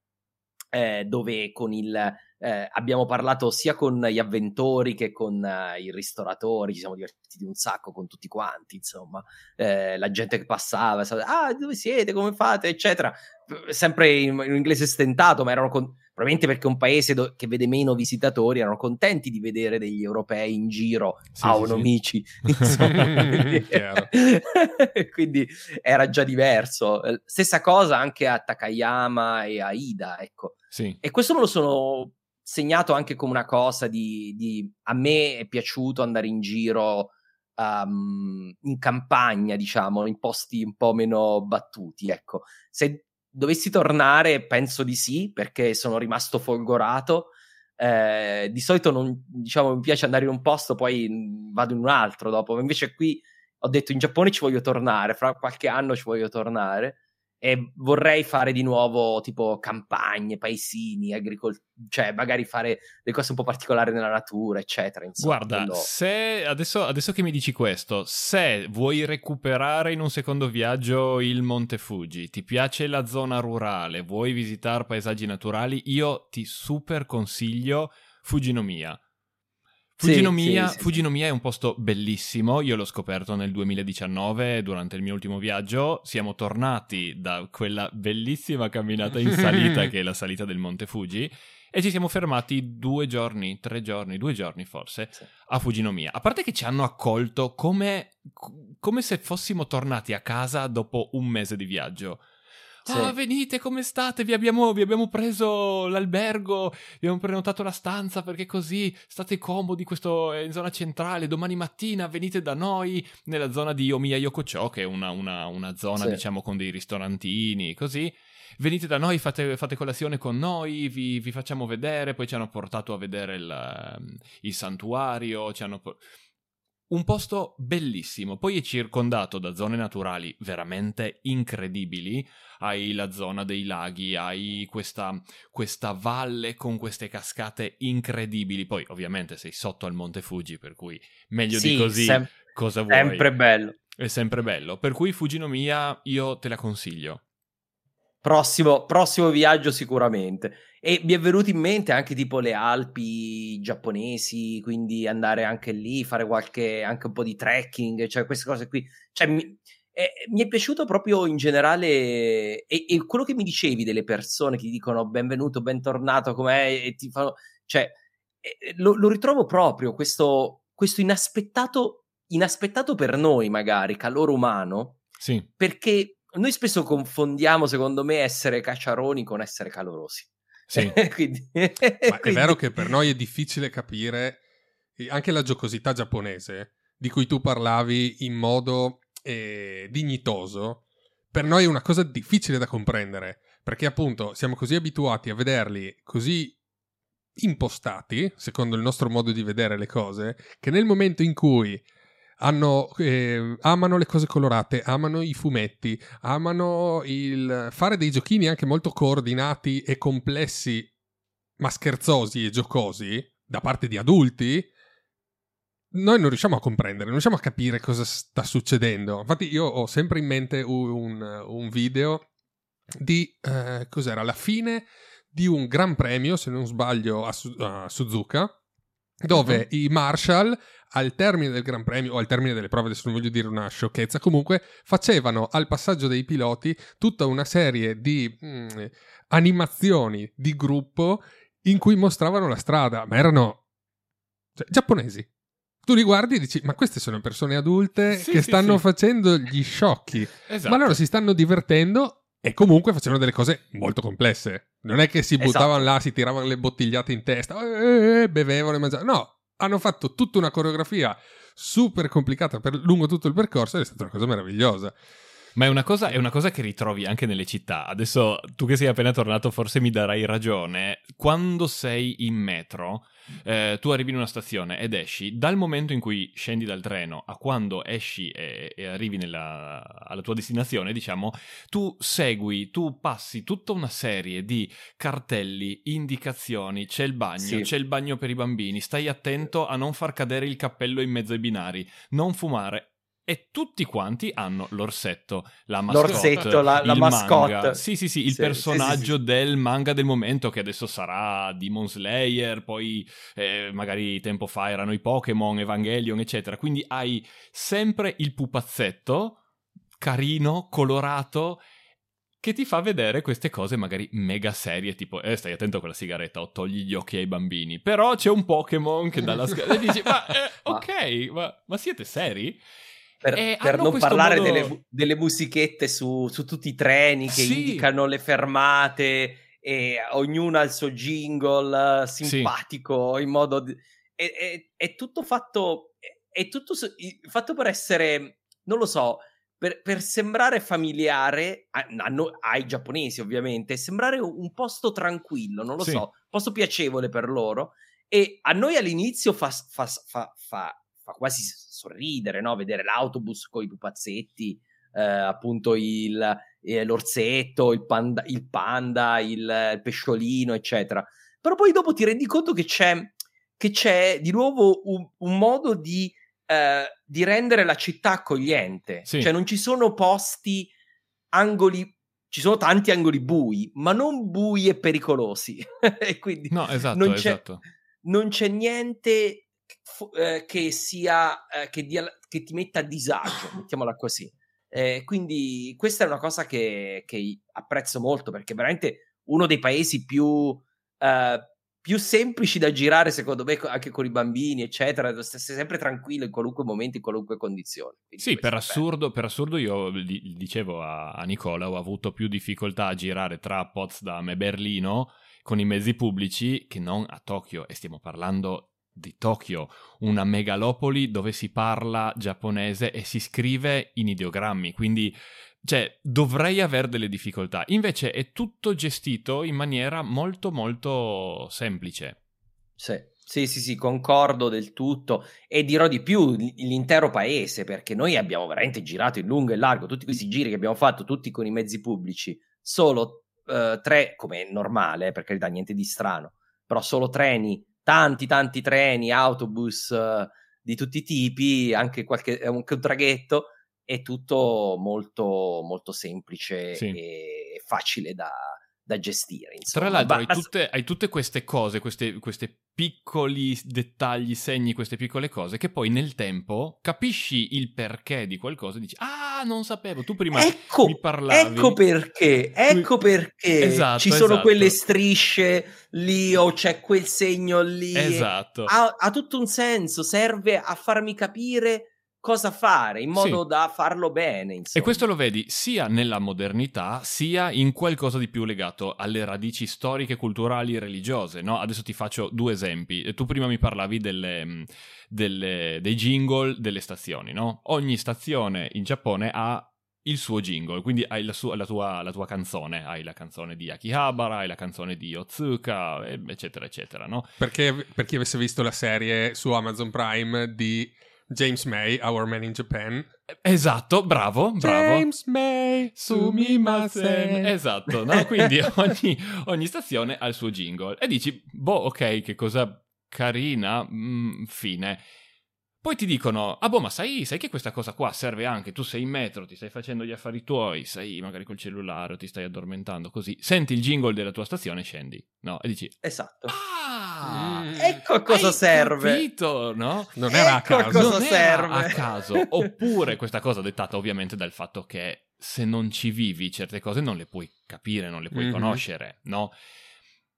eh, dove con il eh, abbiamo parlato sia con gli avventori che con uh, i ristoratori, ci siamo divertiti un sacco con tutti quanti, insomma, eh, la gente che passava, ah, dove siete, come fate, eccetera, sempre in, in inglese stentato, ma erano con... probabilmente perché è un paese do... che vede meno visitatori, erano contenti di vedere degli europei in giro sì, a Onomici, sì, sì. quindi era già diverso. Stessa cosa anche a Takayama e a Ida, ecco. Sì. E questo me lo sono segnato anche come una cosa di, di a me è piaciuto andare in giro um, in campagna, diciamo, in posti un po' meno battuti, ecco. Se dovessi tornare, penso di sì, perché sono rimasto folgorato. Eh, di solito non, diciamo, mi piace andare in un posto, poi vado in un altro dopo. Invece qui ho detto in Giappone ci voglio tornare, fra qualche anno ci voglio tornare e vorrei fare di nuovo tipo campagne, paesini, agricoltura, cioè magari fare delle cose un po' particolari nella natura, eccetera. Insomma, Guarda, quello... se adesso, adesso, che mi dici questo, se vuoi recuperare in un secondo viaggio il Monte Fuji, ti piace la zona rurale, vuoi visitare paesaggi naturali, io ti super consiglio Fujinomiya. Fujinomiya, sì, sì, Fujinomiya sì. è un posto bellissimo, io l'ho scoperto nel 2019 durante il mio ultimo viaggio, siamo tornati da quella bellissima camminata in salita che è la salita del Monte Fuji e ci siamo fermati due giorni, tre giorni, due giorni forse a Fujinomiya. A parte che ci hanno accolto come, come se fossimo tornati a casa dopo un mese di viaggio. Sì. Oh, venite, come state? Vi abbiamo, vi abbiamo, preso l'albergo, vi abbiamo prenotato la stanza perché così state comodi questo, in zona centrale. Domani mattina venite da noi nella zona di Omiya Yokocho, che è una, una, una zona, sì. diciamo, con dei ristorantini, così. Venite da noi, fate, fate colazione con noi, vi, vi, facciamo vedere. Poi ci hanno portato a vedere il, il santuario, ci hanno un posto bellissimo, poi è circondato da zone naturali veramente incredibili. Hai la zona dei laghi, hai questa, questa valle con queste cascate incredibili. Poi, ovviamente, sei sotto al Monte Fuji, per cui meglio sì, di così. Sem- cosa vuoi? Sempre bello. È sempre bello. Per cui Fujinomiya io te la consiglio. Prossimo, prossimo viaggio sicuramente. E mi è venuto in mente anche tipo le Alpi giapponesi, quindi andare anche lì, fare qualche, anche un po' di trekking, cioè queste cose qui. Cioè, mi, eh, mi è piaciuto proprio in generale e, e, quello che mi dicevi delle persone che ti dicono benvenuto, bentornato, com'è, e ti fanno... Cioè, eh, lo, lo, ritrovo proprio questo, questo inaspettato, inaspettato per noi magari, calore umano. Sì. Perché noi spesso confondiamo, secondo me, essere cacciaroni con essere calorosi. Sì. quindi, Ma quindi... è vero che per noi è difficile capire anche la giocosità giapponese, di cui tu parlavi in modo eh, dignitoso, per noi è una cosa difficile da comprendere, perché appunto siamo così abituati a vederli così impostati, secondo il nostro modo di vedere le cose, che nel momento in cui hanno, eh, amano le cose colorate, amano i fumetti, amano il fare dei giochini anche molto coordinati e complessi, ma scherzosi e giocosi da parte di adulti. Noi non riusciamo a comprendere, non riusciamo a capire cosa sta succedendo. Infatti, io ho sempre in mente un, un video di eh, cos'era la fine di un gran premio, se non sbaglio, a, a Suzuka, dove i Marshall al termine del Gran Premio o al termine delle prove, adesso non voglio dire una sciocchezza, comunque facevano al passaggio dei piloti tutta una serie di mm, animazioni di gruppo in cui mostravano la strada, ma erano cioè, giapponesi. Tu li guardi e dici, ma queste sono persone adulte sì, che sì, stanno sì. facendo gli sciocchi, esatto. ma loro si stanno divertendo e comunque facevano delle cose molto complesse. Non è che si buttavano esatto. là, si tiravano le bottigliate in testa, eh, eh, bevevano e mangiavano. No, hanno fatto tutta una coreografia super complicata per lungo tutto il percorso ed è stata una cosa meravigliosa. Ma è una, cosa, è una, cosa, che ritrovi anche nelle città. Adesso tu che sei appena tornato forse mi darai ragione. Quando sei in metro, eh, tu arrivi in una stazione ed esci, dal momento in cui scendi dal treno a quando esci e, e arrivi nella, alla tua destinazione, diciamo, tu segui, tu passi tutta una serie di cartelli, indicazioni, c'è il bagno, sì. c'è il bagno per i bambini, stai attento a non far cadere il cappello in mezzo ai binari, non fumare e tutti quanti hanno l'orsetto, la mascotte, l'orsetto, la, la mascotte. Sì, sì, sì, il sì, personaggio sì, sì, del manga del momento che adesso sarà Demon Slayer, poi eh, magari tempo fa erano i Pokémon, Evangelion, eccetera. Quindi hai sempre il pupazzetto carino, colorato che ti fa vedere queste cose magari mega serie, tipo, eh, stai attento con la sigaretta o togli gli occhi ai bambini. Però c'è un Pokémon che dà la scherma e dici, ma eh, ok, ma, ma siete seri? Per, eh, per non parlare modo... delle, delle, musichette su, su, tutti i treni che sì. indicano le fermate e ognuno ha il suo jingle eh, simpatico sì. in modo... Di... È, è, è, tutto fatto... È tutto fatto per essere, non lo so, per, per sembrare familiare a, a no- ai giapponesi, ovviamente, sembrare un, un posto tranquillo, non lo Sì. so, posto piacevole per loro. E a noi all'inizio fa, fa, fa, fa, fa quasi sorridere, no? Vedere l'autobus con i pupazzetti, eh, appunto il, eh, l'orsetto, il panda, il, panda il, il pesciolino, eccetera. Però poi dopo ti rendi conto che c'è, che c'è di nuovo un, un modo di, eh, di rendere la città accogliente. Sì. Cioè non ci sono posti, angoli, ci sono tanti angoli bui, ma non bui e pericolosi. e quindi No, esatto, non c'è, esatto. non c'è niente eh, che sia eh, che, dia- che ti metta a disagio, mettiamola così. Eh, quindi questa è una cosa che, che apprezzo molto perché è veramente uno dei paesi più, eh, più semplici da girare, secondo me, anche con i bambini, eccetera. Sei sempre tranquillo in qualunque momento, in qualunque condizione. Quindi Sì, per assurdo, per assurdo io di- dicevo a, a Nicola, ho avuto più difficoltà a girare tra Potsdam e Berlino con i mezzi pubblici che non a Tokyo e stiamo parlando di Tokyo, una megalopoli dove si parla giapponese e si scrive in ideogrammi, quindi cioè dovrei avere delle difficoltà. Invece è tutto gestito in maniera molto molto semplice. Sì. Sì, sì, sì, concordo del tutto e dirò di più, l'intero paese, perché noi abbiamo veramente girato in lungo e largo, tutti questi giri che abbiamo fatto, tutti con i mezzi pubblici, solo eh, tre, come è normale, per carità, niente di strano, però solo treni, tanti, tanti treni, autobus eh, di tutti i tipi, anche qualche eh, anche un traghetto, è tutto molto, molto semplice Sì. e facile da, da gestire. Insomma. Tra l'altro hai tutte, hai tutte queste cose, queste, queste piccoli dettagli, segni, queste piccole cose che poi nel tempo capisci il perché di qualcosa e dici ah non sapevo, tu prima ecco, mi parlavi. ecco perché, ecco perché Esatto, ci sono esatto. quelle strisce lì o c'è quel segno lì. Esatto. Ha, ha tutto un senso, serve a farmi capire cosa fare in modo Sì. da farlo bene. E Insomma. questo lo vedi sia nella modernità, sia in qualcosa di più legato alle radici storiche, culturali e religiose. No? Adesso ti faccio due esempi. E Tu prima mi parlavi delle, mh, delle- dei jingle delle stazioni. No? Ogni stazione in Giappone ha il suo jingle, quindi hai la, sua- la tua, la tua canzone, hai la canzone di Akihabara, hai la canzone di Otsuka, e- eccetera, eccetera, no? Perché per chi avesse visto la serie su Amazon Prime di James May, Our Man in Japan. Esatto, bravo, bravo. James May, sumimasen. Esatto, no? Quindi ogni, ogni stazione ha il suo jingle. E dici, boh, ok, che cosa carina, mm, fine. Poi ti dicono, ah boh, ma sai, sai che questa cosa qua serve anche, tu sei in metro, ti stai facendo gli affari tuoi, sei magari col cellulare o ti stai addormentando, così, senti il jingle della tua stazione e scendi, no? E dici, Esatto. ah, Mm. Ecco a cosa hai serve. capito, no? Non era a Ecco a caso. cosa non serve. era a caso. Oppure questa cosa dettata ovviamente dal fatto che se non ci vivi certe cose non le puoi capire, non le puoi Mhm. conoscere, no?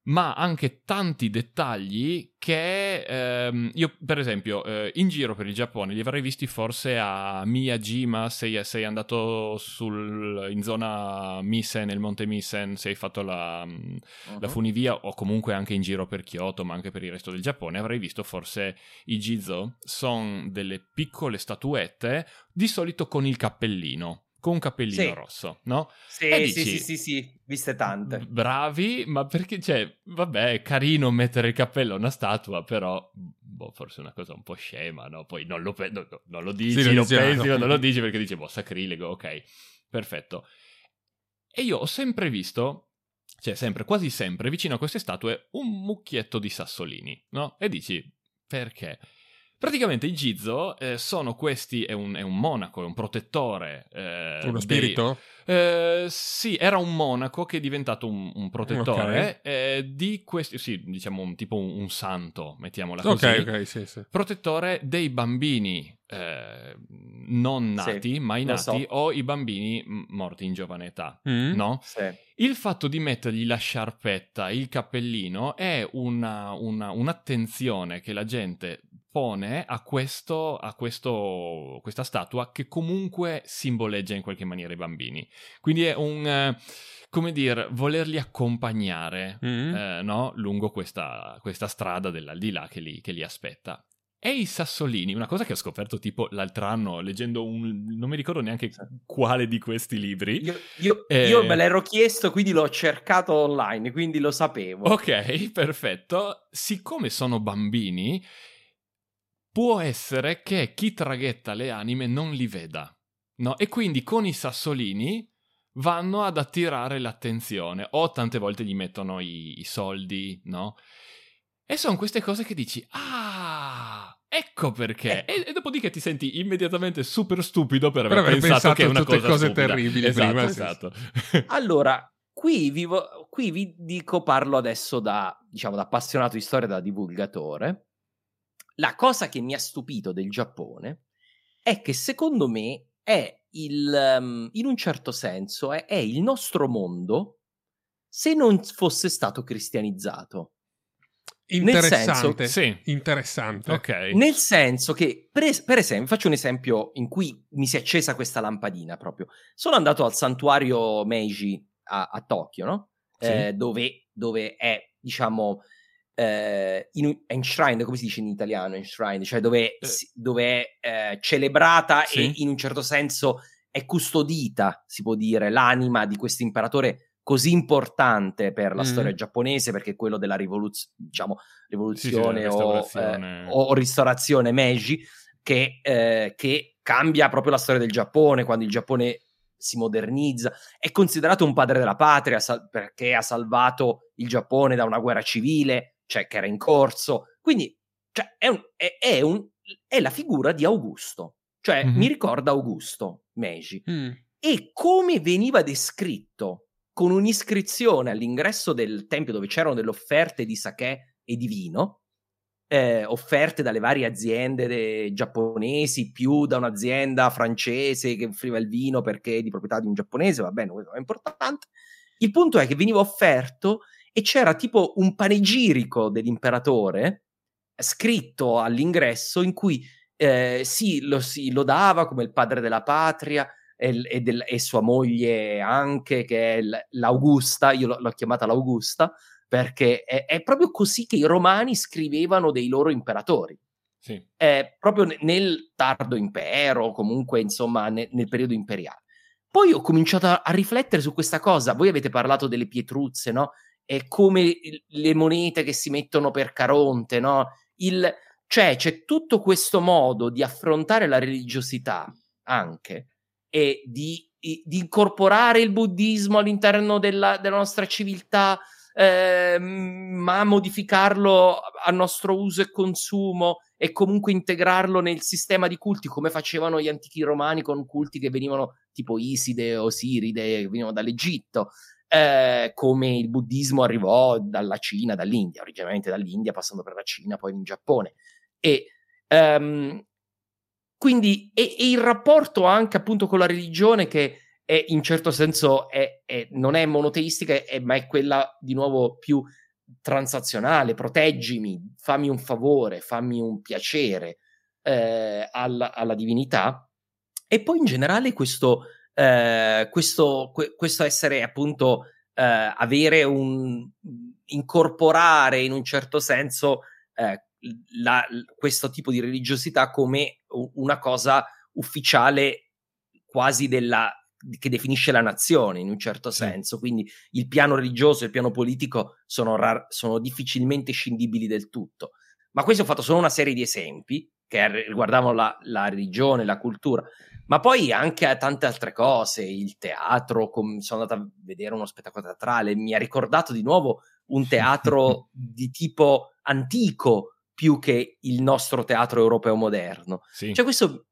Ma anche tanti dettagli che ehm, io, per esempio, eh, in giro per il Giappone li avrei visti forse a Miyajima. Sei, sei andato sul- in zona Misen, nel monte Misen, sei fatto la, mm, la Mhm. funivia o comunque anche in giro per Kyoto, ma anche per il resto del Giappone, avrei visto forse i Jizo. Sono delle piccole statuette, di solito con il cappellino, con un cappellino Sì. rosso, no? Sì, E sì, dici- sì, sì, sì, viste tante. Bravi, ma perché, cioè, vabbè, è carino mettere il cappello a una statua, però, boh, forse è una cosa un po' scema, no? Poi non lo, pe- no, no, non lo dici, lo lo, diciamo. pensi, ma non lo dici perché dici, boh, sacrilego, ok, perfetto. E io ho sempre visto, cioè sempre, quasi sempre, vicino a queste statue, un mucchietto di sassolini, no? E dici, perché? Praticamente i Jizo eh, sono questi, è un, è un monaco, è un protettore. eh, Uno dei- spirito? eh, sì, era un monaco che è diventato un, un protettore eh, di questi, sì, diciamo un, tipo un, un santo, mettiamola così. Ok, ok, sì, sì. Protettore dei bambini eh, non Sì, nati, mai lo nati, so. o i bambini morti in giovane età. Mm? No? Sì. Il fatto di mettergli la sciarpetta, il cappellino, è una- una- un'attenzione che la gente pone a, questo, a questo- questa statua che comunque simboleggia in qualche maniera i bambini. Quindi è un, eh, come dire, volerli accompagnare Mm? eh, no? lungo questa, questa strada dell'aldilà che li, che li aspetta. e i sassolini, una cosa che ho scoperto tipo l'altro anno leggendo un... non mi ricordo neanche quale di questi libri. Io, io, Eh, io me l'ero chiesto, quindi l'ho cercato online, quindi lo sapevo. Ok, perfetto. Siccome sono bambini, può essere che chi traghetta le anime non li veda, no? E quindi con i sassolini vanno ad attirare l'attenzione o tante volte gli mettono i, i soldi, no? E sono queste cose che dici, ah, ecco perché. E, e dopodiché ti senti immediatamente super stupido per aver, Per aver pensato, pensato che è una tutte cosa cose stupida. terribili Esatto, prima, sì, esatto. Allora, qui vi, vo- qui vi dico, parlo adesso da, diciamo, da appassionato di storia, da divulgatore. La cosa che mi ha stupito del Giappone è che secondo me è il, ehm, in un certo senso, è, è il nostro mondo se non fosse stato cristianizzato. Interessante. Sì. Interessante. ok. Nel senso che, per, es- per esempio, faccio un esempio in cui mi si è accesa questa lampadina proprio. Sono andato al santuario Meiji a, a Tokyo, no? Sì. Eh, dove, dove è, diciamo, eh, in, enshrined, come si dice in italiano, enshrined, cioè dove, Eh. dove è eh, celebrata Sì. e in un certo senso è custodita, si può dire, l'anima di questo imperatore così importante per la Mm. storia giapponese, perché è quello della rivoluzione, diciamo, Sì, sì, rivoluzione la o, eh, o ristorazione Meiji, che, eh, che cambia proprio la storia del Giappone, quando il Giappone si modernizza. È considerato un padre della patria sal- perché ha salvato il Giappone da una guerra civile, cioè che era in corso. Quindi cioè, è, un- è- è un- è la figura di Augusto. Cioè, Mhm. mi ricorda Augusto Meiji Mm. e come veniva descritto con un'iscrizione all'ingresso del tempio dove c'erano delle offerte di sake e di vino, eh, offerte dalle varie aziende de- giapponesi, più da un'azienda francese che offriva il vino perché è di proprietà di un giapponese, va bene, questo è importante. Il punto è che veniva offerto e c'era tipo un panegirico dell'imperatore scritto all'ingresso in cui eh, sì, lo si lodava come il padre della patria e, e del- e sua moglie anche, che è l'Augusta, io l'ho, l'ho chiamata l'Augusta, perché è, è proprio così che i romani scrivevano dei loro imperatori. Sì. È proprio ne- nel tardo impero, comunque insomma ne- nel periodo imperiale. Poi ho cominciato a, a riflettere su questa cosa. Voi avete parlato delle pietruzze, no? E come le monete che si mettono per Caronte, no? Il, cioè, c'è tutto questo modo di affrontare la religiosità anche e di, di- incorporare il buddismo all'interno della, della nostra civiltà, ehm, ma modificarlo a nostro uso e consumo e comunque integrarlo nel sistema di culti come facevano gli antichi romani con culti che venivano tipo Iside o Siride, che venivano dall'Egitto. Eh, come il buddismo arrivò dalla Cina, dall'India, originariamente dall'India, passando per la Cina, poi in Giappone. E ehm, quindi e, e il rapporto anche appunto con la religione che è in certo senso è- è- non è monoteistica, ma è quella di nuovo più transazionale, proteggimi, fammi un favore, fammi un piacere eh, alla, alla divinità. E poi in generale questo, eh, questo, que- questo essere appunto eh, avere un incorporare in un certo senso eh, la- questo tipo di religiosità come una cosa ufficiale quasi della che definisce la nazione in un certo Sì. senso, quindi il piano religioso e il piano politico sono, rar- sono difficilmente scindibili del tutto. Ma questo ho fatto solo una serie di esempi che riguardavano la, la religione, la cultura, ma poi anche a tante altre cose, il teatro, com- sono andato a vedere uno spettacolo teatrale, mi ha ricordato di nuovo un teatro di tipo antico più che il nostro teatro europeo moderno. Sì. Cioè questo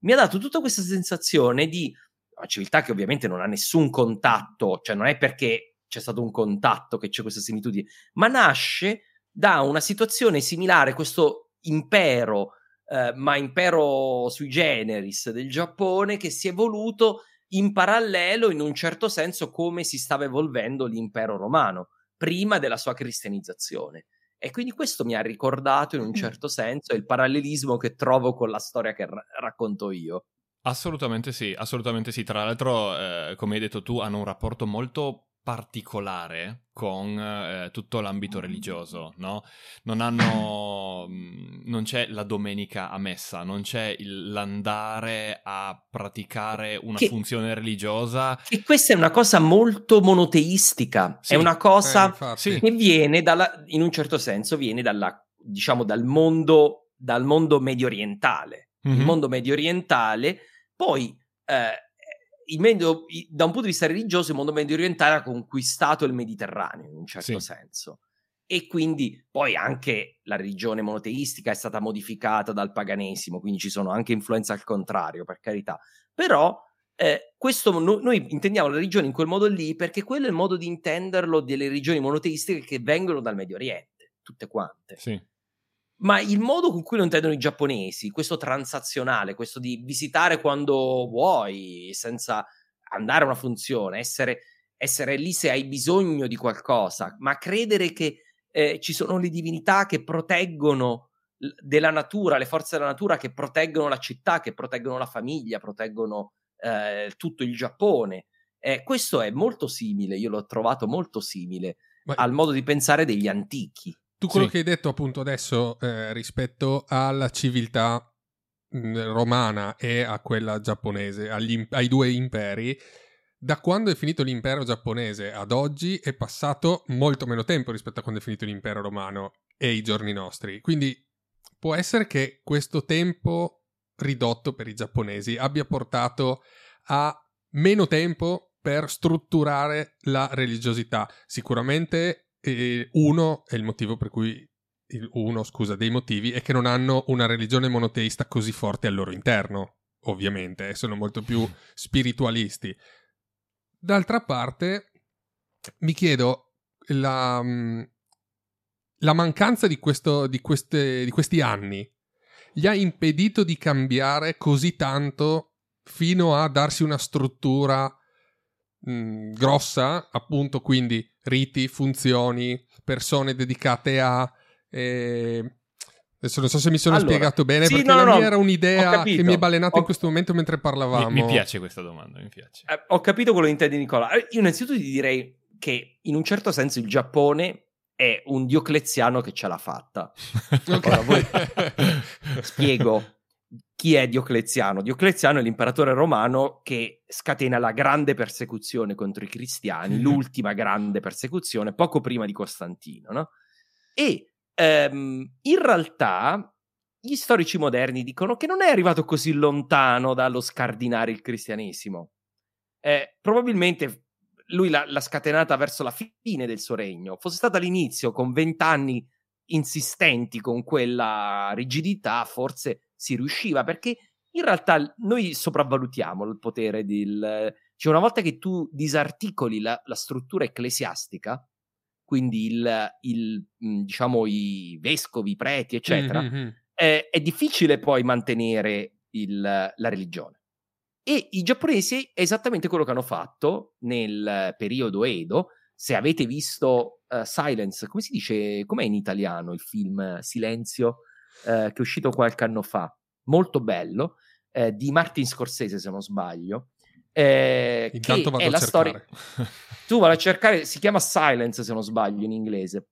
mi ha dato tutta questa sensazione di una civiltà che ovviamente non ha nessun contatto, cioè non è perché c'è stato un contatto che c'è questa similitudine, ma nasce da una situazione similare, questo impero, eh, ma impero sui generis del Giappone, che si è evoluto in parallelo, in un certo senso, come si stava evolvendo l'impero romano, prima della sua cristianizzazione. E quindi questo mi ha ricordato in un certo senso il parallelismo che trovo con la storia che ra- racconto io. Assolutamente sì, assolutamente sì. Tra l'altro, eh, come hai detto tu, hanno un rapporto molto particolare con eh, tutto l'ambito religioso, no? Non hanno mm, non c'è la domenica a messa, non c'è il, l'andare a praticare una Che- funzione religiosa. E questa è una cosa molto monoteistica, Sì, è una Eh, cosa sì. che viene dalla, in un certo senso, viene dalla, diciamo, dal mondo, dal mondo medio orientale. Il Mhm. mondo medio orientale, poi, eh, medio- da un punto di vista religioso, il mondo medio orientale ha conquistato il Mediterraneo, in un certo Sì. senso. E quindi poi anche la religione monoteistica è stata modificata dal paganesimo, quindi ci sono anche influenze al contrario, per carità. Però eh, questo no- noi intendiamo la religione in quel modo lì perché quello è il modo di intenderlo delle religioni monoteistiche che vengono dal Medio Oriente, tutte quante. Sì. Ma il modo con cui lo intendono i giapponesi, questo transazionale, questo di visitare quando vuoi, senza andare a una funzione, essere, essere lì se hai bisogno di qualcosa, ma credere che eh, ci sono le divinità che proteggono della natura, le forze della natura che proteggono la città, che proteggono la famiglia, proteggono eh, tutto il Giappone. Eh, questo è molto simile, io l'ho trovato molto simile Ma al modo di pensare degli antichi. Tu quello Sì. che hai detto appunto adesso eh, rispetto alla civiltà mh, romana e a quella giapponese, agli ai due imperi, da quando è finito l'impero giapponese ad oggi è passato molto meno tempo rispetto a quando è finito l'impero romano e i giorni nostri. Quindi può essere che questo tempo ridotto per i giapponesi abbia portato a meno tempo per strutturare la religiosità. Sicuramente eh, uno è il motivo per cui uno, scusa, dei motivi è che non hanno una religione monoteista così forte al loro interno, ovviamente, sono molto più spiritualisti. D'altra parte, mi chiedo la, mm, la mancanza di, questo, di, queste- di questi anni gli ha impedito di cambiare così tanto fino a darsi una struttura mh, grossa, appunto, quindi riti, funzioni, persone dedicate a... eh, Adesso non so se mi sono Allora, spiegato bene, sì, perché no, la no, mia no, era un'idea capito. che mi è balenata in Ho- questo momento mentre parlavamo. Mi, mi piace questa domanda, mi piace. Eh, ho capito quello che intendi Nicola. Eh, Io innanzitutto ti direi che in un certo senso il Giappone è un Diocleziano che ce l'ha fatta. Ok. Ora, voi- Spiego chi è Diocleziano. Diocleziano è l'imperatore romano che scatena la grande persecuzione contro i cristiani, l'ultima grande persecuzione, poco prima di Costantino, no? E ehm, in realtà gli storici moderni dicono che non è arrivato così lontano dallo scardinare il cristianesimo. Eh, probabilmente lui l'ha, l'ha scatenata verso la fine del suo regno. Fosse stata all'inizio, con vent'anni insistenti con quella rigidità, forse si riusciva, perché in realtà noi sopravvalutiamo il potere del... Cioè, una volta che tu disarticoli la, la struttura ecclesiastica, quindi il, il, mh, diciamo i vescovi, i preti, eccetera, Mhm. eh, è difficile poi mantenere il- la religione. E i giapponesi è esattamente quello che hanno fatto nel periodo Edo. Se avete visto eh, Silence, come si dice, com'è in italiano il film Silenzio, eh, che è uscito qualche anno fa, molto bello, eh, di Martin Scorsese se non sbaglio. eh, Intanto che vado è la storia cercare. tu vai a cercare, si chiama Silence se non sbaglio in inglese,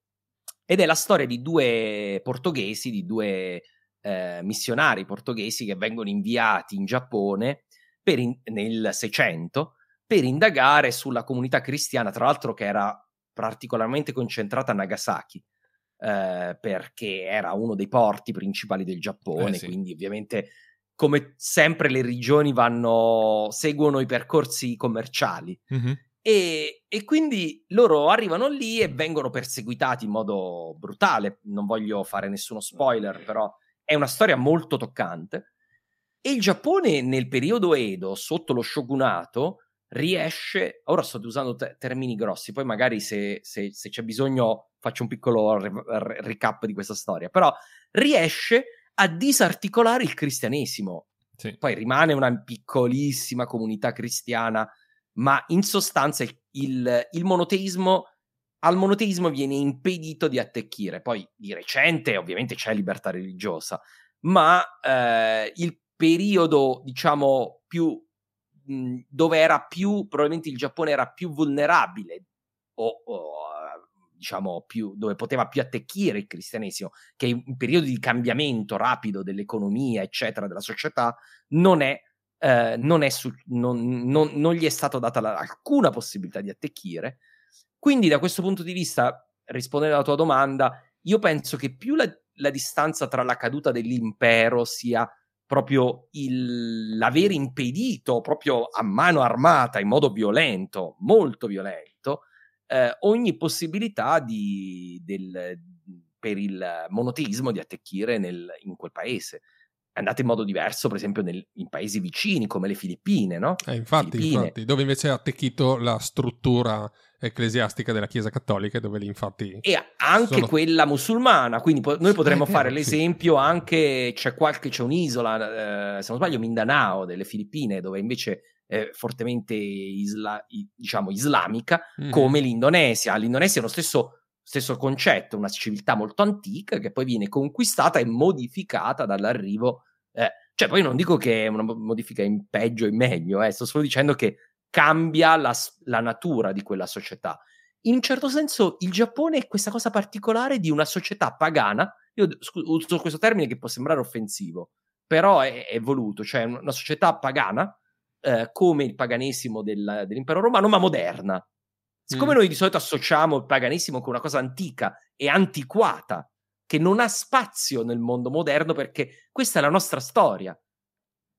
ed è la storia di due portoghesi, di due eh, missionari portoghesi che vengono inviati in Giappone in- nel 600 per indagare sulla comunità cristiana, tra l'altro che era particolarmente concentrata a Nagasaki. Eh, perché era uno dei porti principali del Giappone, Eh, sì. quindi ovviamente come sempre le regioni vanno, seguono i percorsi commerciali. Mhm. E, e quindi loro arrivano lì e vengono perseguitati in modo brutale. Non voglio fare nessuno spoiler, però è una storia molto toccante. E il Giappone nel periodo Edo, sotto lo shogunato, riesce. Ora sto usando te- termini grossi, poi magari se, se- se c'è bisogno faccio un piccolo re- re- recap di questa storia. Però riesce a disarticolare il cristianesimo Sì. poi rimane una piccolissima comunità cristiana, ma in sostanza il, il- il monoteismo al monoteismo viene impedito di attecchire. Poi di recente ovviamente c'è libertà religiosa, ma eh, il periodo, diciamo, più mh, dove era più, probabilmente il Giappone era più vulnerabile o, o diciamo più, dove poteva più attecchire il cristianesimo, che in periodi di cambiamento rapido dell'economia, eccetera, della società, non è eh, non, è su- non, non, non, gli è stata data la, alcuna possibilità di attecchire. Quindi, da questo punto di vista, rispondendo alla tua domanda, io penso che più la, la distanza tra la caduta dell'impero sia proprio il, l'aver impedito proprio a mano armata in modo violento, molto violento, eh, ogni possibilità di, del, per il monoteismo di attecchire nel, in quel paese è andata in modo diverso, per esempio, nel, in paesi vicini come le Filippine, no? Eh, infatti, Filippine. infatti, dove invece ha attecchito la struttura ecclesiastica della Chiesa Cattolica, dove lì infatti... E anche sono... quella musulmana, quindi po- noi potremmo eh, fare l'esempio sì. anche, c'è qualche, c'è un'isola, eh, se non sbaglio, Mindanao, delle Filippine, dove invece è fortemente isla- diciamo islamica, mm-hmm. come l'Indonesia. L'Indonesia è lo stesso stesso concetto, una civiltà molto antica che poi viene conquistata e modificata dall'arrivo eh, cioè, poi non dico che è una modifica in peggio o in meglio, eh, sto solo dicendo che cambia la, la, natura di quella società. In un certo senso, il Giappone è questa cosa particolare di una società pagana. Io uso questo termine che può sembrare offensivo, però è, è voluto, cioè una società pagana, eh, come il paganesimo del, dell'impero romano, ma moderna. Siccome mm. noi di solito associamo il paganesimo con una cosa antica e antiquata, che non ha spazio nel mondo moderno perché questa è la nostra storia.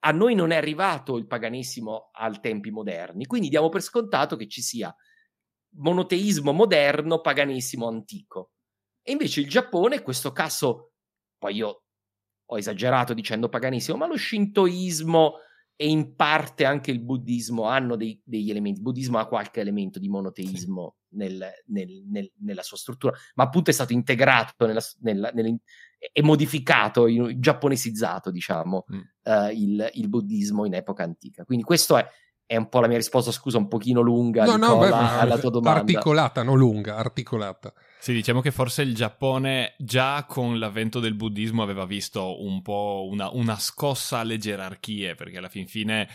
A noi non è arrivato il paganesimo ai tempi moderni, quindi diamo per scontato che ci sia monoteismo moderno, paganesimo antico. E invece il Giappone, in questo caso, poi io ho esagerato dicendo paganesimo, ma lo shintoismo e in parte anche il buddismo hanno dei, degli elementi. Il buddismo ha qualche elemento di monoteismo sì. nel, nel, nel, nella sua struttura, ma appunto è stato integrato nella, nella, e modificato, giapponesizzato, diciamo, mm. uh, il, il, buddismo in epoca antica. Quindi questo è, è, un po' la mia risposta, scusa, un pochino lunga no, no, beh, alla tua domanda. Articolata, non lunga, articolata. Sì, diciamo che forse il Giappone già con l'avvento del buddismo aveva visto un po' una, una scossa alle gerarchie, perché alla fin fine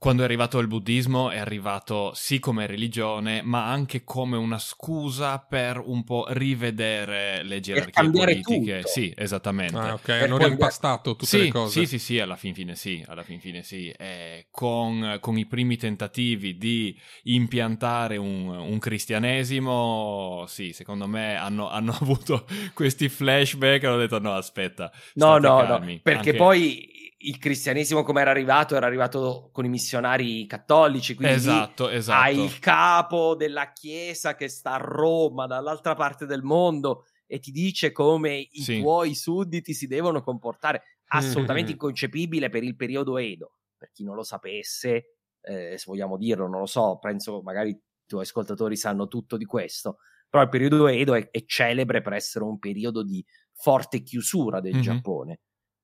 quando è arrivato il buddismo è arrivato sì come religione, ma anche come una scusa per un po' rivedere le gerarchie politiche. Tutto. Sì, esattamente. Ah, ok, hanno rimpastato tutte sì, le cose. Sì, sì, sì, alla fin fine sì, alla fin fine sì. Eh, con, con, i primi tentativi di impiantare un, un cristianesimo, sì, secondo me hanno, hanno, avuto questi flashback e hanno detto no, aspetta. No, no, calmi. no, perché anche... poi il cristianesimo come era arrivato era arrivato con i missionari cattolici quindi esatto, esatto. hai il capo della chiesa che sta a Roma dall'altra parte del mondo e ti dice come i sì. tuoi sudditi si devono comportare assolutamente mm-hmm. inconcepibile per il periodo Edo per chi non lo sapesse eh, se vogliamo dirlo non lo so penso magari i tuoi ascoltatori sanno tutto di questo però il periodo Edo è, è celebre per essere un periodo di forte chiusura del mm-hmm. Giappone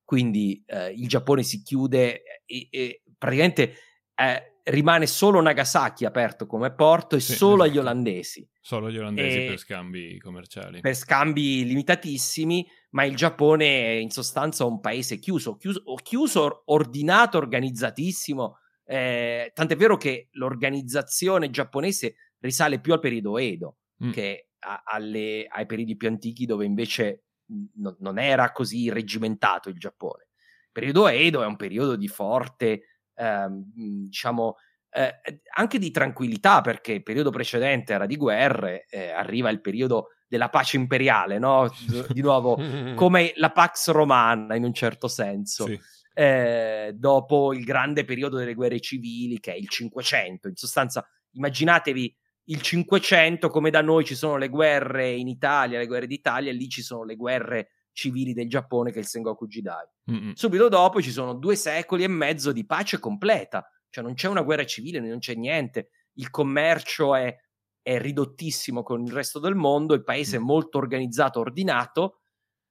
quindi eh, il Giappone si chiude e, e praticamente eh, rimane solo Nagasaki aperto come porto e sì, solo esatto. agli olandesi. Solo agli olandesi e per scambi commerciali. Per scambi limitatissimi, ma il Giappone è in sostanza un paese chiuso, chiuso, chiuso ordinato, organizzatissimo. Eh, tant'è vero che l'organizzazione giapponese risale più al periodo Edo mm. che a, alle, ai periodi più antichi dove invece no, non era così reggimentato il Giappone. Il periodo Edo è un periodo di forte, ehm, diciamo, eh, anche di tranquillità, perché il periodo precedente era di guerre, eh, arriva il periodo della pace imperiale, no? Di nuovo, come la Pax Romana in un certo senso. Sì. Eh, dopo il grande periodo delle guerre civili, che è il Cinquecento. In sostanza, immaginatevi il 500, come da noi ci sono le guerre in Italia, le guerre d'Italia, lì ci sono le guerre civili del Giappone, che è il Sengoku Jidai. Mm-hmm. Subito dopo ci sono due secoli e mezzo di pace completa, cioè non c'è una guerra civile, non c'è niente, il commercio è, è ridottissimo con il resto del mondo, il paese mm. è molto organizzato, ordinato,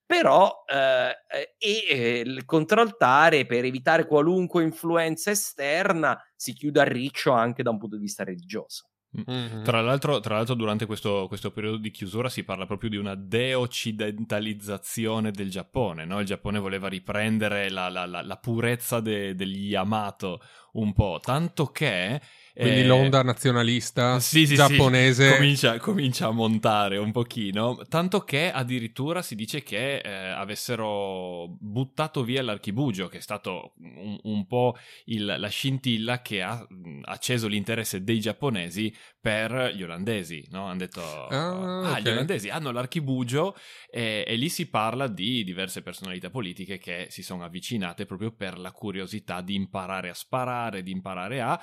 però eh, e eh, il contraltare per evitare qualunque influenza esterna si chiude a riccio anche da un punto di vista religioso. Mm-hmm. Tra, l'altro, tra, l'altro, durante questo, questo, periodo di chiusura si parla proprio di una deoccidentalizzazione del Giappone. No? Il Giappone voleva riprendere la, la, la, la purezza de, degli Yamato un po', tanto che Quindi Eh, l'onda nazionalista sì, sì, giapponese. sì, comincia, comincia a montare un pochino, tanto che addirittura si dice che eh, avessero buttato via l'archibugio, che è stato un, un po' il- la scintilla che ha acceso l'interesse dei giapponesi per gli olandesi, no? Hanno detto, Ah, ah, gli ok. olandesi hanno l'archibugio e, e lì si parla di diverse personalità politiche che si sono avvicinate proprio per la curiosità di imparare a sparare, di imparare a...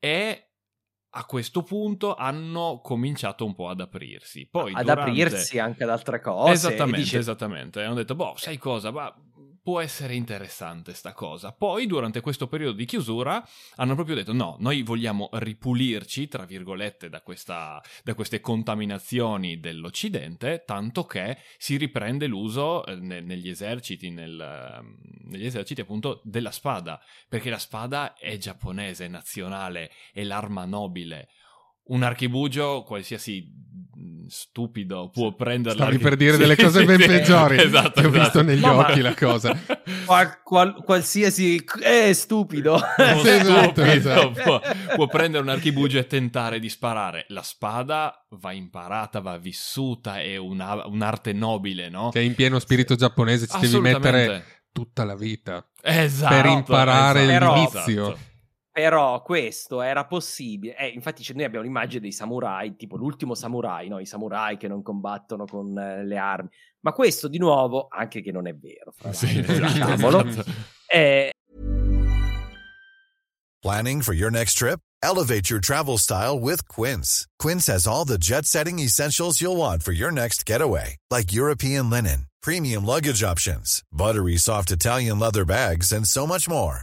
E a questo punto hanno cominciato un po' ad aprirsi. Poi ad durante- aprirsi anche ad altre cose. Esattamente, dice- esattamente. Hanno detto, boh, sai cosa, ma può essere interessante sta cosa. Poi, durante questo periodo di chiusura, hanno proprio detto, no, noi vogliamo ripulirci, tra virgolette, da, questa- da queste contaminazioni dell'Occidente, tanto che si riprende l'uso eh, ne- negli eserciti, nel, ehm, negli eserciti appunto della spada, perché la spada è giapponese, è nazionale, è l'arma nobile. Un archibugio, qualsiasi stupido può prenderla. Stavi per dire delle cose ben peggiori. Esatto, Ti ho visto esatto. negli No, ma- occhi la cosa. Qual- qual- qualsiasi... Eh, stupido. Esatto, stupido esatto. Può, può prendere un archibugio e tentare di sparare. La spada va imparata, va vissuta, è una- un'arte nobile, no? Che in pieno spirito giapponese ci devi mettere tutta la vita. Esatto, per imparare esatto, l'inizio. esatto. Però questo era possibile. Eh, infatti, cioè, noi abbiamo l'immagine dei samurai, tipo l'ultimo samurai, no? I samurai che non combattono con eh, le armi. Ma questo, di nuovo, anche che non è vero. Fra Sì, esatto, diciamolo. esatto. Eh, Planning for your next trip? Elevate your travel style with Quince. Quince has all the jet setting essentials you'll want for your next getaway, like European linen, premium luggage options, buttery soft Italian leather bags, and so much more.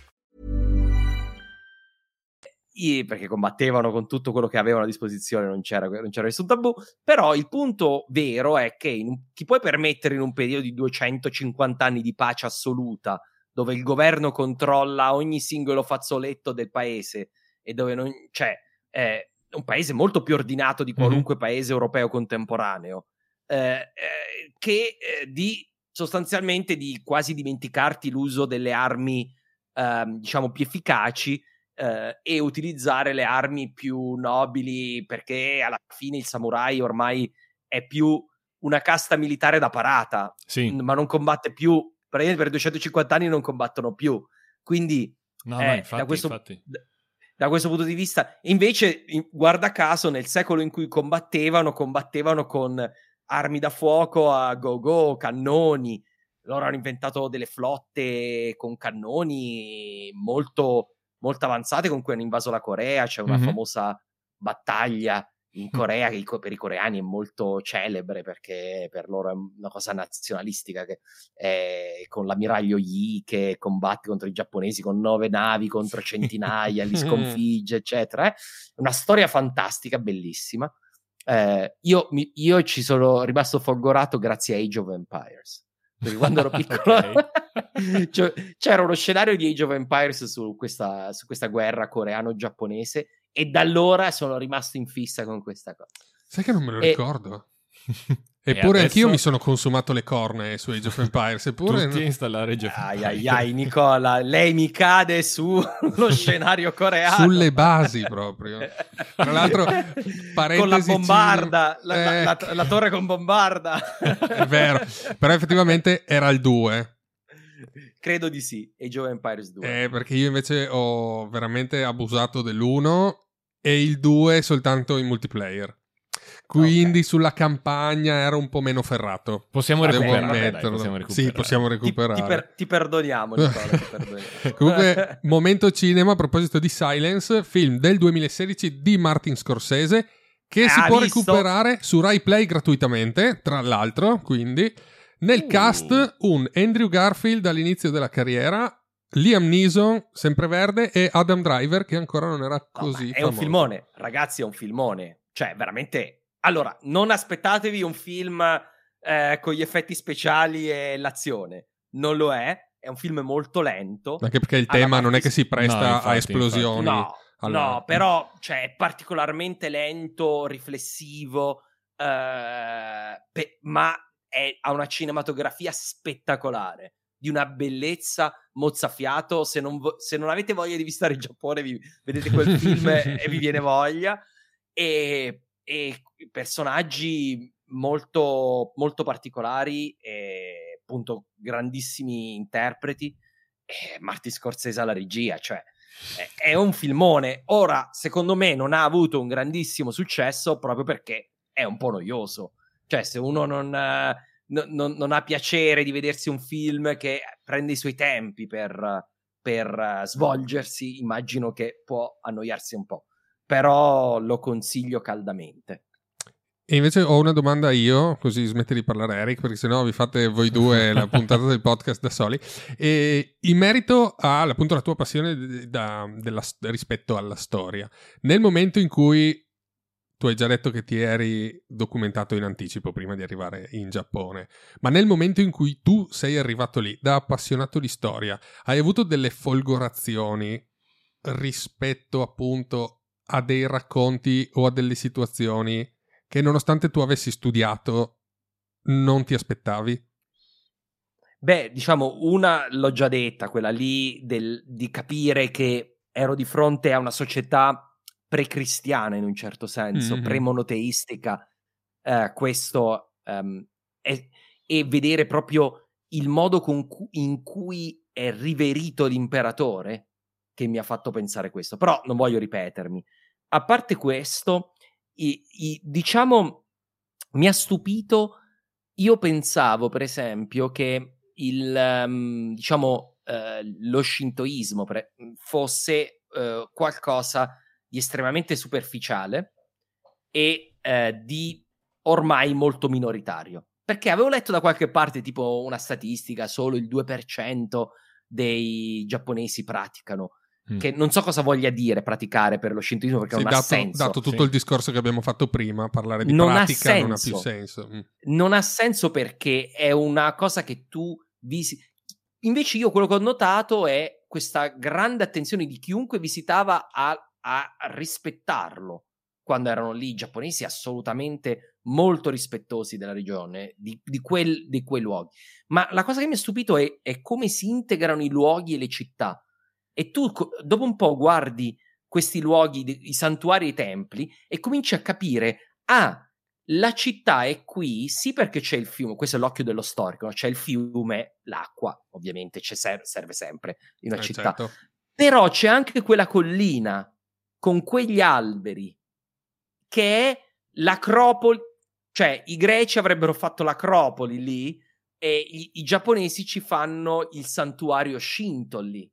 Perché combattevano con tutto quello che avevano a disposizione, non c'era, non c'era nessun tabù. Però il punto vero è che in ti puoi permettere in un periodo di 250 anni di pace assoluta, dove il governo controlla ogni singolo fazzoletto del paese e dove non c'è è un paese molto più ordinato di qualunque paese europeo contemporaneo, eh, eh, che eh, di sostanzialmente di quasi dimenticarti l'uso delle armi, ehm, diciamo, più efficaci eh, e utilizzare le armi più nobili perché alla fine il samurai ormai è più una casta militare da parata, Sì. ma non combatte più, praticamente per 250 anni non combattono più. Quindi No, eh, no, infatti, da, questo, da questo punto di vista, invece, in- guarda caso, nel secolo in cui combattevano, combattevano con armi da fuoco a go-go, cannoni. Loro hanno inventato delle flotte con cannoni molto, molto avanzate con cui hanno invaso la Corea. C'è una Mhm. famosa battaglia in Corea che per i coreani è molto celebre perché per loro è una cosa nazionalistica che è con l'ammiraglio Yi che combatte contro i giapponesi con nove navi contro centinaia, li sconfigge, eccetera. eh. È una storia fantastica, bellissima. Eh, io, mi- io ci sono rimasto folgorato grazie a Age of Empires. Perché quando ero piccolo c'era uno scenario di Age of Empires su questa, su questa guerra coreano-giapponese e da allora sono rimasto in fissa con questa cosa. Sai che non me lo E- ricordo? Eppure adesso- anch'io mi sono consumato le corne su Age of Empires. Eppure Tutti a installare Age of Ai Empires. ai ai, Nicola, lei mi cade sullo scenario coreano. sulle basi proprio. Tra l'altro, con la bombarda, la, la- Eh, la- la torre con bombarda. È vero, però effettivamente era il 2. Credo di sì, Age of Empires 2. Eh, perché io invece ho veramente abusato dell'1 e il 2 soltanto in multiplayer. Quindi sulla campagna era un po' meno ferrato. Possiamo Devo recuperare, dai, possiamo recuperare. Sì, possiamo Ti, recuperare. ti per- ti perdoniamo, Nicola, ti perdoniamo. Comunque, momento cinema a proposito di Silence, film del 2016 di Martin Scorsese che si Ah, può visto? recuperare su Rai Play gratuitamente, tra l'altro, quindi nel Uh. cast un Andrew Garfield all'inizio della carriera, Liam Neeson, sempreverde e Adam Driver che ancora non era No, così ma è un famoso. filmone, ragazzi, è un filmone. Cioè, veramente. Allora, non aspettatevi un film eh, con gli effetti speciali e l'azione. Non lo è. È un film molto lento. Anche perché il tema non è che si presta No, infatti, a esplosioni. No, Allora- no, però cioè, è particolarmente lento, riflessivo, eh, pe- ma è- ha una cinematografia spettacolare, di una bellezza mozzafiato. Se non, vo- se non avete voglia di visitare il Giappone, vi- vedete quel film e vi viene voglia. E, e personaggi molto, molto particolari e appunto grandissimi interpreti. E Martin Scorsese alla regia, cioè è- è un filmone. Ora, secondo me, non ha avuto un grandissimo successo proprio perché è un po' noioso. Cioè, se uno non, no- non- non ha piacere di vedersi un film che prende i suoi tempi per, per, svolgersi, immagino che può annoiarsi un po'. Però lo consiglio caldamente. E invece ho una domanda io, così smette di parlare Eric, perché sennò vi fate voi due la puntata del podcast da soli. E in merito a, appunto, la tua passione da- della- rispetto alla storia, nel momento in cui tu hai già detto che ti eri documentato in anticipo prima di arrivare in Giappone, ma nel momento in cui tu sei arrivato lì da appassionato di storia, hai avuto delle folgorazioni rispetto appunto a dei racconti o a delle situazioni che nonostante tu avessi studiato non ti aspettavi? Beh, diciamo, una l'ho già detta, quella lì del- di capire che ero di fronte a una società pre-cristiana in un certo senso, Mhm. pre-monoteistica, eh, questo ehm, e, e vedere proprio il modo con cu- in cui è riverito l'imperatore che mi ha fatto pensare questo. Però non voglio ripetermi. A parte questo, i- i- diciamo, mi ha stupito. Io pensavo, per esempio, che il ehm, diciamo eh, lo shintoismo pre- fosse eh, qualcosa di estremamente superficiale e eh, di ormai molto minoritario. Perché avevo letto da qualche parte tipo una statistica, solo il 2% dei giapponesi praticano. Mm. Che non so cosa voglia dire praticare per lo shintoismo perché Sì, non ha dato, senso. dato tutto Sì. il discorso che abbiamo fatto prima, parlare di Non ha pratica non ha senso. più senso. Mm. non ha senso perché è una cosa che tu visi. Invece, io quello che ho notato è questa grande attenzione di chiunque visitava a, a rispettarlo quando erano lì i giapponesi, assolutamente molto rispettosi della regione, di, di quel- di quei luoghi. Ma la cosa che mi ha stupito è, è come si integrano i luoghi e le città. E tu dopo un po' guardi questi luoghi, i santuari e i templi, e cominci a capire, ah, la città è qui, sì perché c'è il fiume, questo è l'occhio dello storico, no? c'è il fiume, l'acqua ovviamente c'è ser- serve sempre in una Eh, città, certo. però c'è anche quella collina con quegli alberi che è l'acropoli, cioè i greci avrebbero fatto l'acropoli lì e i, i giapponesi ci fanno il santuario Shinto lì.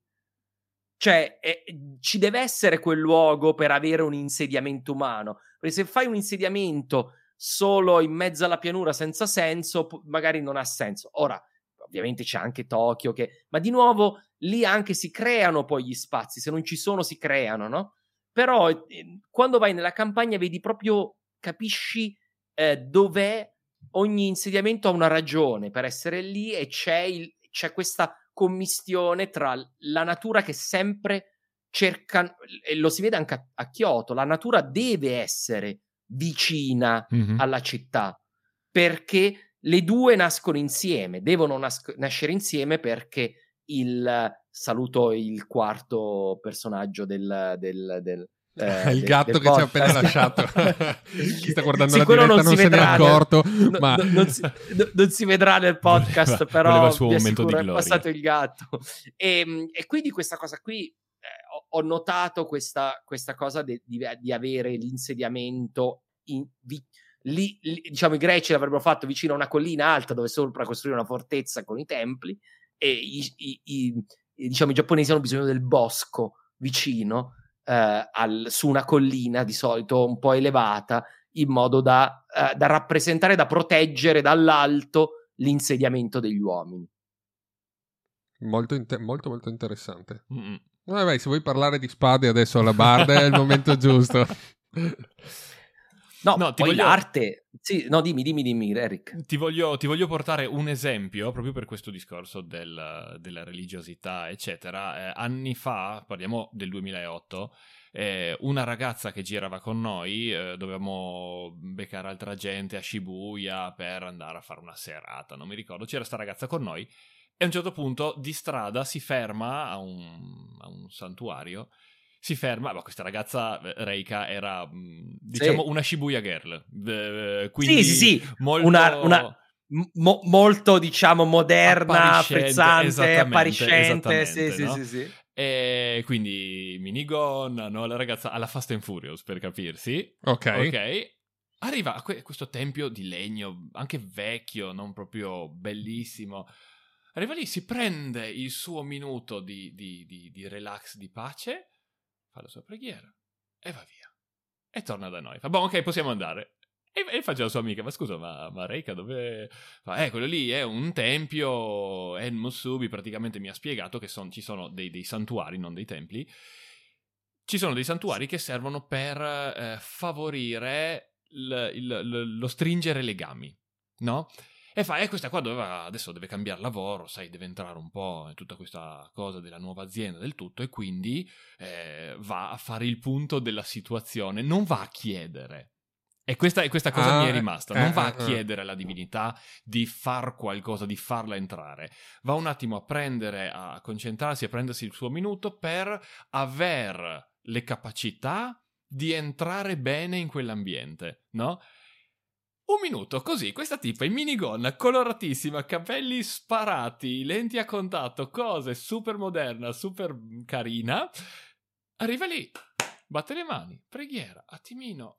Cioè, eh, ci deve essere quel luogo per avere un insediamento umano. Perché se fai un insediamento solo in mezzo alla pianura senza senso, magari non ha senso. Ora, ovviamente c'è anche Tokyo, che... ma di nuovo lì anche si creano poi gli spazi, se non ci sono si creano, no? Però eh, quando vai nella campagna vedi proprio, capisci eh, dov'è ogni insediamento ha una ragione per essere lì e c'è, il- c'è questa commistione tra la natura che sempre cerca, e lo si vede anche a, a Kyoto, la natura deve essere vicina Mhm. alla città perché le due nascono insieme, devono nas- nascere insieme perché il saluto il quarto personaggio del, del, del, eh, il gatto del che ci ha appena lasciato. Chi sta guardando Sì, la diretta non, si se ne è accorto, no- ma no- non, si, no- non si vedrà nel podcast, Voleva- però voleva il suo momento di assicuro, è gloria. passato il gatto. E, e quindi questa cosa qui eh, ho, ho notato questa, questa cosa de- di, di avere l'insediamento, in- vi- lì, lì, diciamo, i greci l'avrebbero fatto vicino a una collina alta dove sopra costruire una fortezza con i templi e i, i, i, diciamo, i giapponesi hanno bisogno del bosco vicino eh, al, su una collina di solito un po' elevata in modo da, eh, da rappresentare, da proteggere dall'alto l'insediamento degli uomini. Molto, inter- molto, molto interessante. Mm-hmm. Vabbè, se vuoi parlare di spade adesso alla barda è il momento giusto. No, no poi voglio... l'arte... Sì, no, dimmi, dimmi, dimmi, Eric. Ti voglio, ti voglio portare un esempio proprio per questo discorso del, della religiosità, eccetera. Eh, anni fa, parliamo del 2008, eh, una ragazza che girava con noi, eh, dovevamo beccare altra gente a Shibuya per andare a fare una serata, non mi ricordo, c'era sta ragazza con noi e a un certo punto di strada si ferma a un, a un santuario si ferma, ma questa ragazza eh, Reika era mm, diciamo sì. una Shibuya girl, quindi sì, sì, sì. Molto... Una, una, mo, molto diciamo moderna, frizzante, appariscente, sì, sì, no? sì, sì. E quindi minigon, no? la ragazza alla Fast and Furious per capirsi. Ok. Ok. Arriva a questo tempio di legno, anche vecchio, non proprio bellissimo. Arriva lì, si prende il suo minuto di, di, di, di relax, di pace fa la sua preghiera e va via. E torna da noi. Fa, boh, ok, possiamo andare. E, e faccio la sua amica, ma scusa, ma, ma Reika dove... Fa, eh, quello lì è un tempio, e Musubi praticamente mi ha spiegato che son, ci sono dei, dei, santuari, non dei templi. Ci sono dei santuari che servono per eh, favorire il, il, lo stringere legami, no? E fa, eh, questa qua doveva, adesso deve cambiare lavoro, sai, deve entrare un po' in tutta questa cosa della nuova azienda, del tutto, e quindi eh, va a fare il punto della situazione, non va a chiedere. E questa, questa cosa ah, mi è ah, rimasta. Non eh, va a eh, eh. chiedere alla divinità di far qualcosa, di farla entrare. Va un attimo a prendere, a concentrarsi, a prendersi il suo minuto per aver le capacità di entrare bene in quell'ambiente, no? Un minuto, così, questa tipa in minigonna, coloratissima, capelli sparati, lenti a contatto, cose super moderna, super carina. Arriva lì, batte le mani, preghiera, attimino.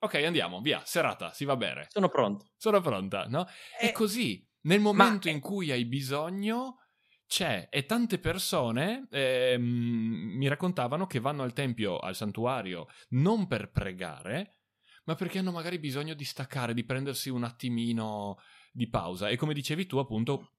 Ok, andiamo, via, serata, si va bene. Sono pronto. Sono pronta, no? E, e così, nel momento in cui hai bisogno, c'è e tante persone eh, mi raccontavano che vanno al tempio, al santuario, non per pregare, ma perché hanno magari bisogno di staccare, di prendersi un attimino di pausa. E come dicevi tu, appunto,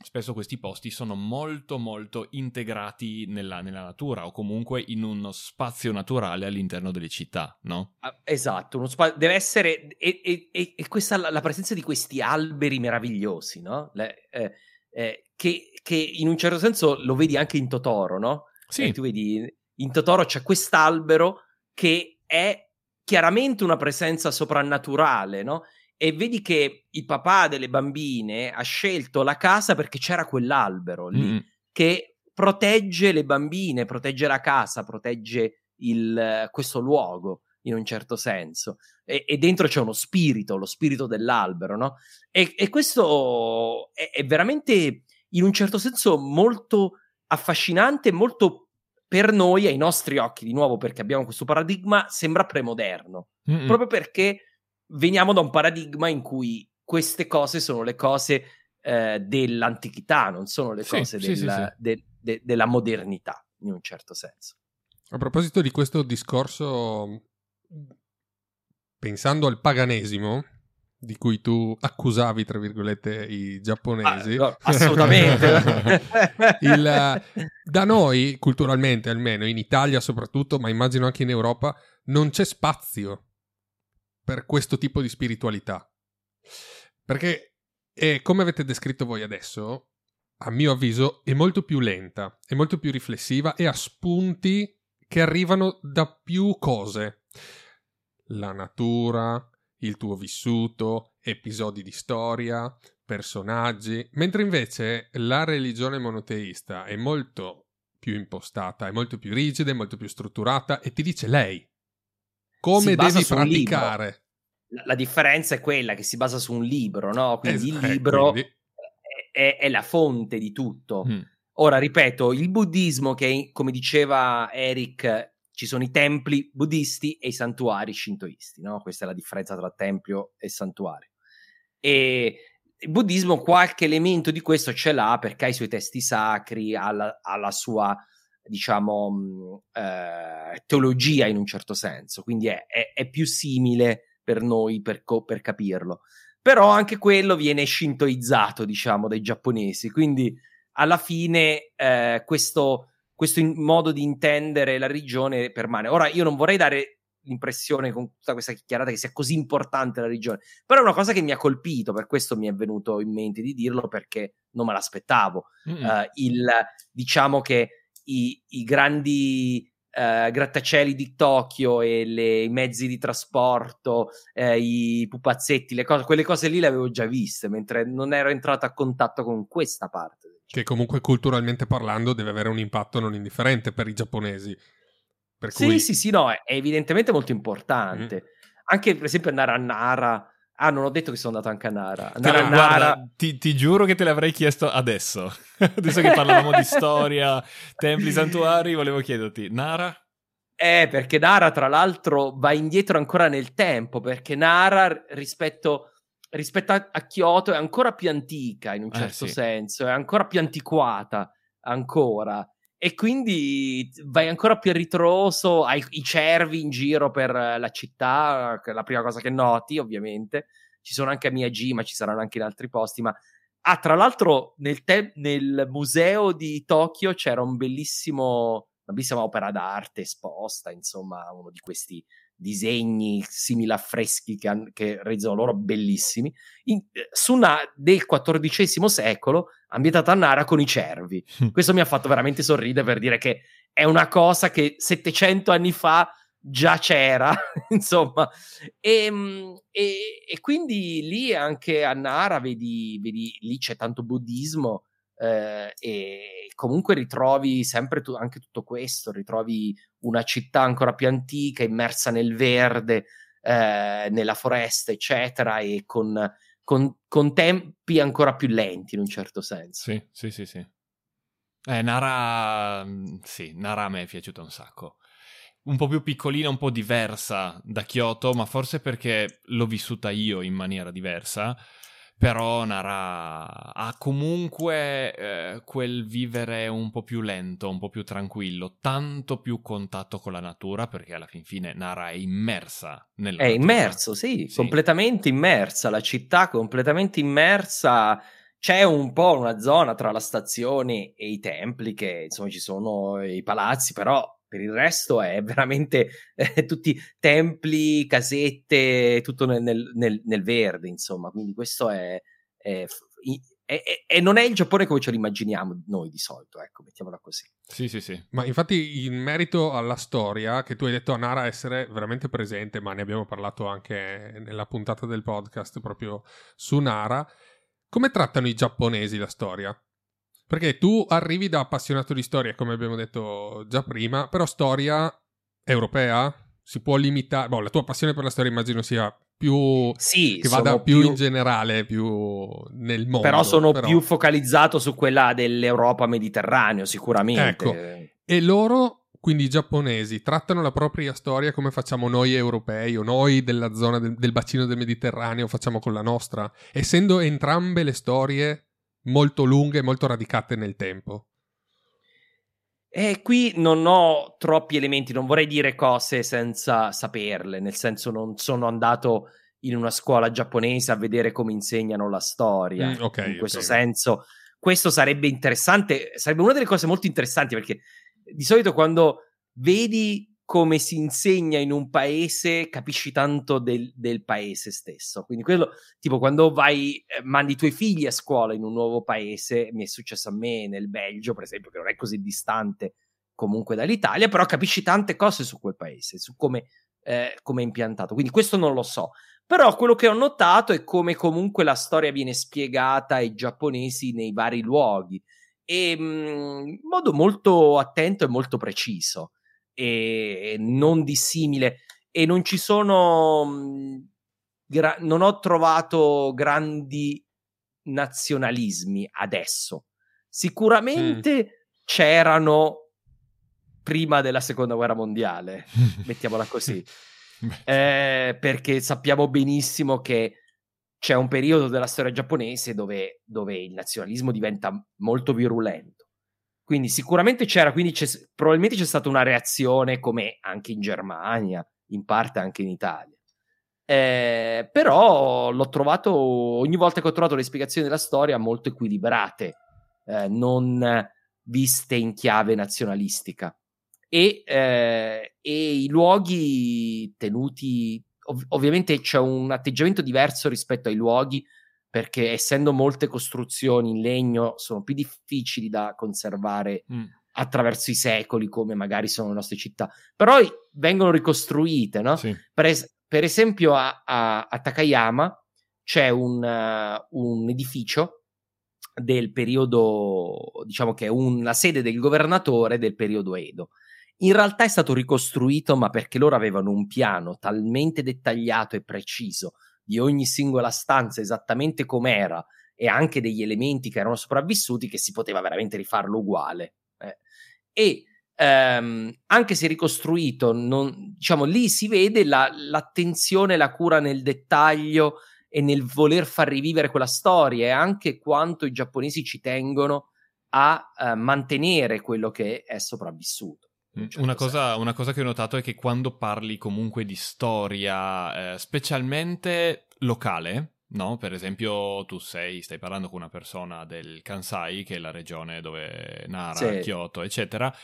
spesso questi posti sono molto molto integrati nella, nella, natura o comunque in uno spazio naturale all'interno delle città, no? Ah, esatto, uno spa- deve essere e, e, e, e questa la, la, presenza di questi alberi meravigliosi, no? Le, eh, eh, che, che, in un certo senso lo vedi anche in Totoro, no? Sì. Eh, tu vedi in Totoro c'è quest'albero che è chiaramente una presenza soprannaturale, no? E vedi che il papà delle bambine ha scelto la casa perché c'era quell'albero lì mm. che protegge le bambine, protegge la casa, protegge il, questo luogo in un certo senso. E, e, dentro c'è uno spirito, lo spirito dell'albero, no? E, e questo è, è, veramente in un certo senso molto affascinante, molto per noi, ai nostri occhi, di nuovo perché abbiamo questo paradigma, sembra premoderno. Mm-mm. Proprio perché veniamo da un paradigma in cui queste cose sono le cose eh, dell'antichità, non sono le sì, cose sì, del, sì, de, de, della modernità, in un certo senso. A proposito di questo discorso, pensando al paganesimo, di cui tu accusavi, tra virgolette, i giapponesi. Ah, no, assolutamente. Il, da noi, culturalmente almeno, in Italia soprattutto, ma immagino anche in Europa, non c'è spazio per questo tipo di spiritualità. Perché, è, come avete descritto voi adesso, a mio avviso, è molto più lenta, è molto più riflessiva e ha spunti che arrivano da più cose. La natura, il tuo vissuto, episodi di storia, personaggi, mentre invece la religione monoteista è molto più impostata, è molto più rigida, è molto più strutturata e ti dice lei come devi praticare. La, la, differenza è quella che si basa su un libro, no? Quindi es- il eh, libro quindi... È, è, la fonte di tutto. Mm. Ora, ripeto, il buddismo che, come diceva Eric, ci sono i templi buddisti e i santuari shintoisti, no? Questa è la differenza tra tempio e santuario. E il buddismo qualche elemento di questo ce l'ha perché ha i suoi testi sacri, ha la, ha la sua, diciamo, eh, teologia in un certo senso, quindi è, è, è più simile per noi per, co- per, capirlo. Però anche quello viene shintoizzato, diciamo, dai giapponesi, quindi alla fine eh, questo questo modo di intendere la regione permane. Ora, io non vorrei dare l'impressione con tutta questa chiacchierata che sia così importante la regione, però è una cosa che mi ha colpito, per questo mi è venuto in mente di dirlo perché non me l'aspettavo. Uh, il, diciamo che i, i grandi uh, grattacieli di Tokyo e le, i mezzi di trasporto, uh, i pupazzetti, le cose, quelle cose lì le avevo già viste, mentre non ero entrato a contatto con questa parte che comunque culturalmente parlando deve avere un impatto non indifferente per i giapponesi. Per sì, cui... sì, sì, no, è evidentemente molto importante. Mm. Anche per esempio andare a Nara. Ah, non ho detto che sono andato anche a Nara. Andare a Nara... Guarda, ti, ti, giuro che te l'avrei chiesto adesso. adesso che parlavamo di storia, templi, santuari, volevo chiederti, Nara? Eh, perché Nara, tra l'altro, va indietro ancora nel tempo, perché Nara rispetto rispetto a, a, Kyoto è ancora più antica in un eh, certo eh, sì. senso, è ancora più antiquata ancora. E quindi vai ancora più a ritroso, hai i cervi in giro per la città, la prima cosa che noti, ovviamente. Ci sono anche a Miyajima, ci saranno anche in altri posti, ma Ah, tra l'altro, nel, te- nel, museo di Tokyo c'era un bellissimo, una bellissima opera d'arte esposta, insomma, uno di questi disegni simili affreschi che, han, che rendono loro bellissimi, in, eh, su una del XIV secolo ambientata a Nara con i cervi. Questo mi ha fatto veramente sorridere per dire che è una cosa che 700 anni fa già c'era, insomma. E, ehm, e, e, quindi lì anche a Nara vedi, vedi lì c'è tanto buddismo eh, e comunque ritrovi sempre tu, anche tutto questo, ritrovi una città ancora più antica, immersa nel verde, eh, nella foresta, eccetera, e con, con, con, tempi ancora più lenti in un certo senso. Sì, sì, sì, sì. Eh, Nara, mm, sì, Nara a me è piaciuta un sacco. Un po' più piccolina, un po' diversa da Kyoto, ma forse perché l'ho vissuta io in maniera diversa però Nara ha comunque eh, quel vivere un po' più lento, un po' più tranquillo, tanto più contatto con la natura, perché alla fin fine Nara è immersa nella È natura. immerso, sì, sì, completamente immersa, la città completamente immersa. C'è un po' una zona tra la stazione e i templi, che insomma ci sono i palazzi, però per il resto è veramente eh, tutti templi, casette, tutto nel, nel, nel, verde, insomma. Quindi questo è, è, è, è, non è il Giappone come ce lo immaginiamo noi di solito, ecco, mettiamola così. Sì, sì, sì. Ma infatti in merito alla storia, che tu hai detto a Nara essere veramente presente, ma ne abbiamo parlato anche nella puntata del podcast proprio su Nara, come trattano i giapponesi la storia? Perché tu arrivi da appassionato di storia, come abbiamo detto già prima, però storia europea si può limitare. Boh, la tua passione per la storia immagino sia più sì, che vada più, più, in generale, più nel mondo. Però sono però... più focalizzato su quella dell'Europa mediterraneo, sicuramente. Ecco. E loro, quindi i giapponesi, trattano la propria storia come facciamo noi europei o noi della zona del, del bacino del Mediterraneo facciamo con la nostra, essendo entrambe le storie molto lunghe e molto radicate nel tempo. E qui non ho troppi elementi, non vorrei dire cose senza saperle, nel senso non sono andato in una scuola giapponese a vedere come insegnano la storia. Mm, okay, in questo okay. senso, questo sarebbe interessante, sarebbe una delle cose molto interessanti perché di solito quando vedi come si insegna in un paese, capisci tanto del, del paese stesso. Quindi quello, tipo, quando vai, eh, mandi i tuoi figli a scuola in un nuovo paese, mi è successo a me nel Belgio, per esempio, che non è così distante comunque dall'Italia, però capisci tante cose su quel paese, su come, eh, come è impiantato. Quindi questo non lo so. Però quello che ho notato è come comunque la storia viene spiegata ai giapponesi nei vari luoghi e mm, in modo molto attento e molto preciso e non dissimile e non ci sono mhmm, gra- non ho trovato grandi nazionalismi adesso sicuramente mm. c'erano prima della seconda guerra mondiale, mettiamola così. Eh, perché sappiamo benissimo che c'è un periodo della storia giapponese dove, dove il nazionalismo diventa molto virulento. Quindi sicuramente c'era, quindi c'è, probabilmente c'è stata una reazione come anche in Germania, in parte anche in Italia. Eh, però l'ho trovato, ogni volta che ho trovato le spiegazioni della storia molto equilibrate, eh, non viste in chiave nazionalistica. E, eh, e i luoghi tenuti, ov- ovviamente c'è un atteggiamento diverso rispetto ai luoghi, perché essendo molte costruzioni in legno sono più difficili da conservare mm, attraverso i secoli, come magari sono le nostre città, però vengono ricostruite, no? sì. Per, es- per esempio, a, a- a Takayama c'è un, eh, un edificio del periodo, diciamo che è una sede del governatore del periodo Edo. In realtà è stato ricostruito, ma perché loro avevano un piano talmente dettagliato e preciso di ogni singola stanza esattamente com'era e anche degli elementi che erano sopravvissuti che si poteva veramente rifarlo uguale. eh. E ehm, anche se ricostruito, non- diciamo lì si vede la- l'attenzione la cura nel dettaglio e nel voler far rivivere quella storia e anche quanto i giapponesi ci tengono a eh, mantenere quello che è sopravvissuto. Un certo Una cosa, una cosa che ho notato è che quando parli comunque di storia, eh, specialmente locale, no? Per esempio, tu sei, stai parlando con una persona del Kansai, che è la regione dove Nara, Sì. Kyoto, eccetera.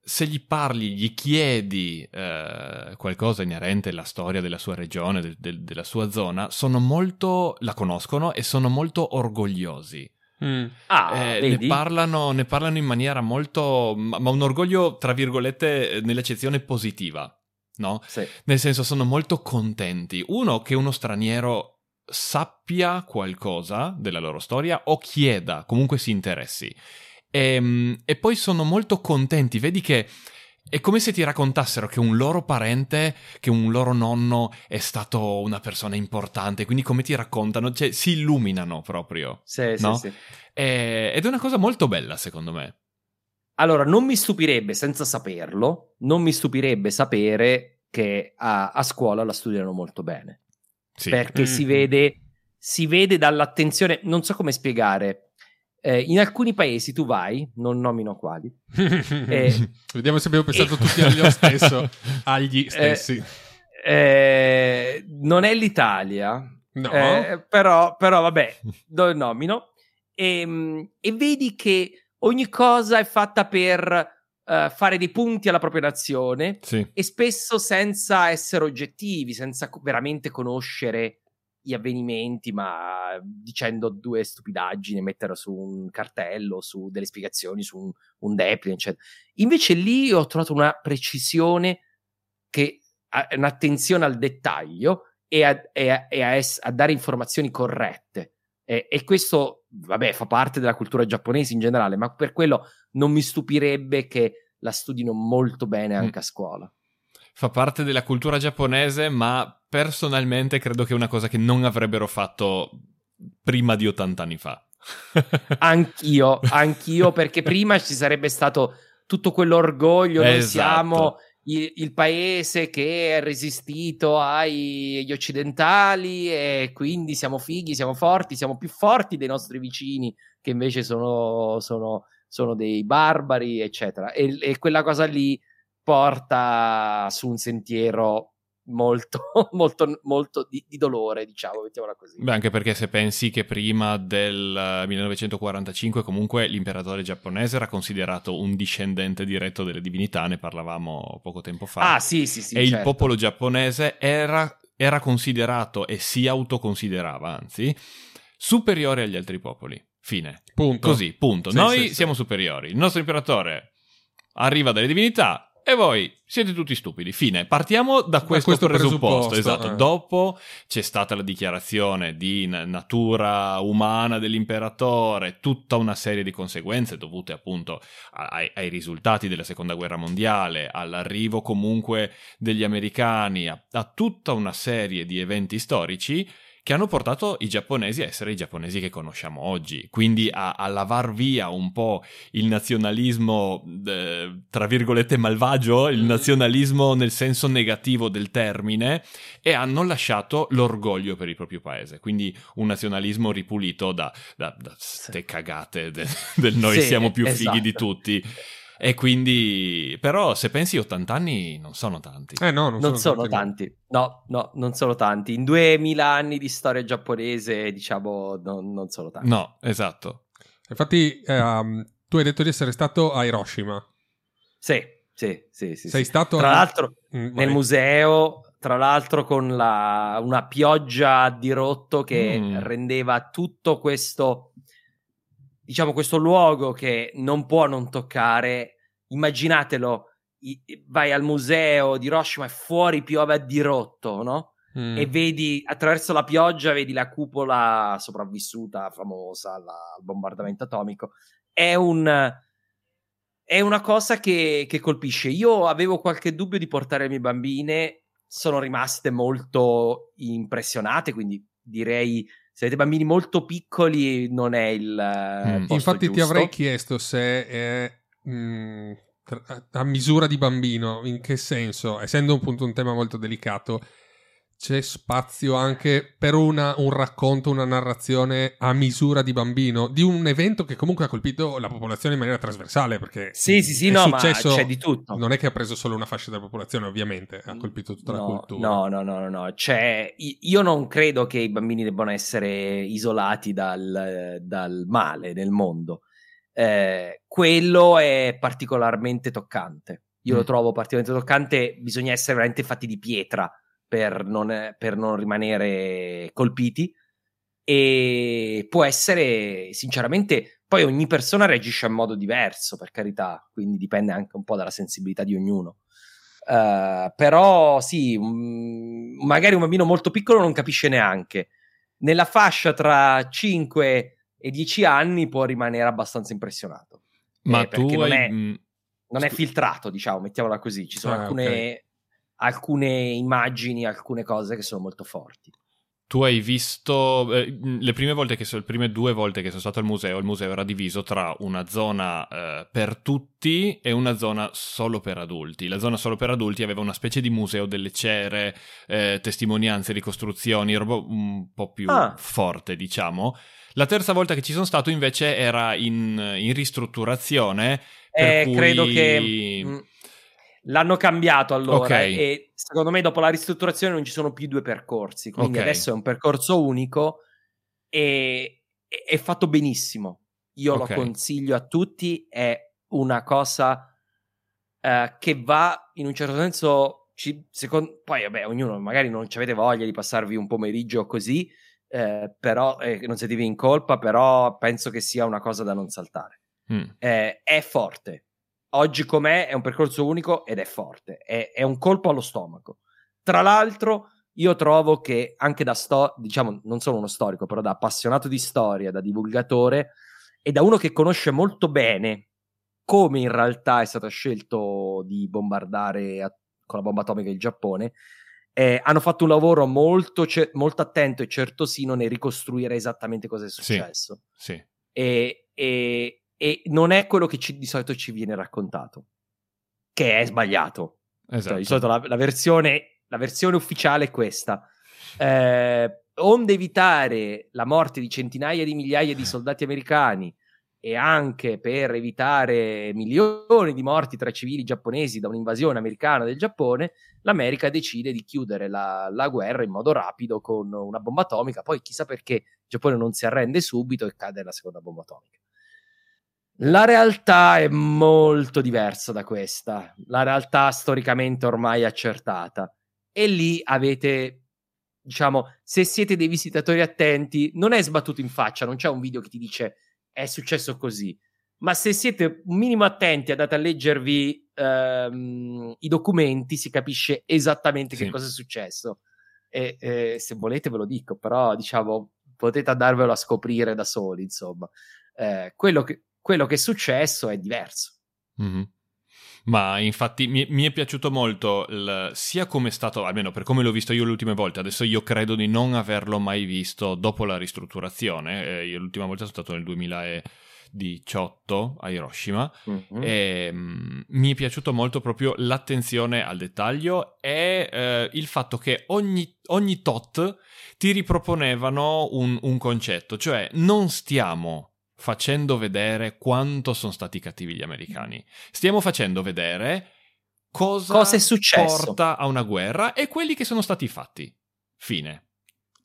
Se gli parli, gli chiedi eh, qualcosa inerente alla storia della sua regione, del- del- della sua zona, sono molto, la conoscono e sono molto orgogliosi. Mm. Ah, Eh, ne, parlano, ne parlano in maniera molto. ma, ma un orgoglio, tra virgolette, eh, nell'accezione positiva, no? Sì. Nel senso, sono molto contenti. Uno, che uno straniero sappia qualcosa della loro storia o chieda, comunque si interessi. Ehm, E, poi sono molto contenti. Vedi che. È come se ti raccontassero che un loro parente, che un loro nonno è stato una persona importante, quindi come ti raccontano, cioè si illuminano proprio. Sì, sì, No? sì. Eh, ed è una cosa molto bella, secondo me. Allora, non mi stupirebbe, senza saperlo, non mi stupirebbe sapere che a, a scuola la studiano molto bene. Sì. Perché Mm. si vede, si vede dall'attenzione, non so come spiegare. Eh, in alcuni paesi tu vai, non nomino quali, Eh, Vediamo se abbiamo pensato eh, tutti allo stesso, agli stessi. eh, non è l'Italia, no. eh, però, però vabbè, lo nomino. E, e vedi che ogni cosa è fatta per eh, fare dei punti alla propria nazione Sì. e spesso senza essere oggettivi, senza veramente conoscere gli avvenimenti, ma dicendo due stupidaggini, mettere su un cartello, su delle spiegazioni, su un, un Deplin, eccetera. Invece lì ho trovato una precisione che un'attenzione al dettaglio e a, e a- e a ess- a dare informazioni corrette. E, e questo, vabbè, fa parte della cultura giapponese in generale, ma per quello non mi stupirebbe che la studino molto bene anche a scuola. Fa parte della cultura giapponese, ma personalmente credo che è una cosa che non avrebbero fatto prima di 80 anni fa. Anch'io, anch'io, perché prima ci sarebbe stato tutto quell'orgoglio, noi Esatto. siamo il, il paese che è resistito agli occidentali e quindi siamo fighi, siamo forti, siamo più forti dei nostri vicini che invece sono, sono- sono dei barbari, eccetera. E, e quella cosa lì porta su un sentiero molto, molto, molto di, di dolore, diciamo, mettiamola così. Beh, anche perché se pensi che prima del eh, 1945 comunque l'imperatore giapponese era considerato un discendente diretto delle divinità, ne parlavamo poco tempo fa. Ah, sì, sì, sì. e il certo. popolo giapponese era, era considerato e si autoconsiderava, anzi, superiore agli altri popoli. Fine. Punto. Così, punto. Sì, Noi sì, sì. siamo superiori. Il nostro imperatore arriva dalle divinità e voi siete tutti stupidi. Fine. Partiamo da questo, questo presupposto. presupposto, Esatto. eh. Dopo c'è stata la dichiarazione di na- natura umana dell'imperatore, tutta una serie di conseguenze dovute appunto ai, ai risultati della seconda guerra mondiale, all'arrivo comunque degli americani, a, a tutta una serie di eventi storici che hanno portato i giapponesi a essere i giapponesi che conosciamo oggi, quindi a, a lavar via un po' il nazionalismo, eh, tra virgolette, malvagio, il nazionalismo nel senso negativo del termine, e hanno lasciato l'orgoglio per il proprio paese, quindi un nazionalismo ripulito da, da, da ste cagate de, del noi Sì, siamo più esatto. fighi di tutti. E quindi, però, se pensi 80 anni non sono tanti. Eh no, non, Non sono tanti. tanti, no, no, non sono tanti. In 2000 anni di storia giapponese, diciamo, non, non sono tanti. No, esatto. Infatti, ehm, tu hai detto di essere stato a Hiroshima. Sì, sì, sì, sì. Sei sì. stato Tra a- l'altro, Mm, nel vai. museo, tra l'altro con la- una pioggia a dirotto che Mm. rendeva tutto questo, diciamo, questo luogo che non può non toccare. Immaginatelo, vai al museo di Hiroshima e fuori piove a dirotto, no? Mm. E vedi attraverso la pioggia, vedi la cupola sopravvissuta, famosa alla- al bombardamento atomico. È un. È una cosa che, che colpisce. Io avevo qualche dubbio di portare le mie bambine, sono rimaste molto impressionate, quindi direi se avete bambini molto piccoli non è il eh, Mm. posto Infatti ti giusto. avrei chiesto se è mm, tra- a misura di bambino, in che senso, essendo appunto un tema molto delicato, c'è spazio anche per una- un racconto, una narrazione a misura di bambino di un evento che comunque ha colpito la popolazione in maniera trasversale perché Sì, sì, sì, no, ma successo- c'è di tutto. non è che ha preso solo una fascia della popolazione ovviamente ha colpito tutta la no, cultura No, no, no, no, no. Cioè, io non credo che i bambini debbano essere isolati dal, dal male nel mondo. Eh, quello è particolarmente toccante. Io lo Mm. trovo particolarmente toccante. Bisogna essere veramente fatti di pietra per non, per non rimanere colpiti. E può essere, sinceramente, poi ogni persona reagisce in modo diverso, per carità, quindi dipende anche un po' dalla sensibilità di ognuno. Eh, però sì, mm, magari un bambino molto piccolo non capisce neanche. Nella fascia tra 5 e 10 anni può rimanere abbastanza impressionato. Ma Eh, tu perché non hai... è- mm, Non è Scu- filtrato, diciamo, mettiamola così. Ci sono Ah, alcune, alcune immagini, alcune cose che sono molto forti. Tu hai visto eh, le prime volte che sono, le prime due volte che sono stato al museo, il museo era diviso tra una zona eh, per tutti e una zona solo per adulti. La zona solo per adulti aveva una specie di museo delle cere, eh, testimonianze, ricostruzioni, roba un po' più Ah. forte, diciamo. La terza volta che ci sono stato invece era in, in ristrutturazione. Per Eh, cui... credo che mm, l'hanno cambiato allora Ok. e secondo me dopo la ristrutturazione non ci sono più due percorsi, quindi Ok. adesso è un percorso unico e è fatto benissimo. Io Ok. lo consiglio a tutti, è una cosa eh, che va in un certo senso, ci- secon- poi vabbè, ognuno magari non ci avete voglia di passarvi un pomeriggio così, eh, però eh, non sentitevi in colpa, però penso che sia una cosa da non saltare Mm. eh, è forte. Oggi com'è è un percorso unico ed è forte, è, è un colpo allo stomaco. Tra l'altro, io trovo che anche da sto, diciamo, non sono uno storico, però da appassionato di storia, da divulgatore e da uno che conosce molto bene come in realtà è stato scelto di bombardare a- con la bomba atomica il Giappone, eh, hanno fatto un lavoro molto, ce- molto attento e certosino nel ricostruire esattamente cosa è Sì. successo Sì. e, e- e non è quello che ci- di solito ci viene raccontato, che è sbagliato. Esatto. Cioè, di solito la, la versione, la versione ufficiale è questa. Eh, onde evitare la morte di centinaia di migliaia di soldati americani e anche per evitare milioni di morti tra civili giapponesi da un'invasione americana del Giappone, l'America decide di chiudere la, la guerra in modo rapido con una bomba atomica. Poi chissà perché il Giappone non si arrende subito e cade la seconda bomba atomica. La realtà è molto diversa da questa, la realtà storicamente ormai accertata. E lì avete, diciamo, se siete dei visitatori attenti, non è sbattuto in faccia, non c'è un video che ti dice è successo così. Ma se siete un minimo attenti, andate a leggervi ehm, i documenti, si capisce esattamente Sì. che cosa è successo. E eh, se volete ve lo dico, però diciamo potete andarvelo a scoprire da soli, insomma. Eh, quello, che, quello che è successo è diverso. Mhm. Ma infatti mi, mi è piaciuto molto il, sia come è stato, almeno per come l'ho visto io le ultime volte, adesso io credo di non averlo mai visto dopo la ristrutturazione, eh, io l'ultima volta sono stato nel 2018 a Hiroshima Mhm. e mm, mi è piaciuto molto proprio l'attenzione al dettaglio e eh, il fatto che ogni, ogni tot ti riproponevano un, un concetto, cioè non stiamo facendo vedere quanto sono stati cattivi gli americani, stiamo facendo vedere cosa, Cosa è successo. porta a una guerra e quelli che sono stati fatti. Fine.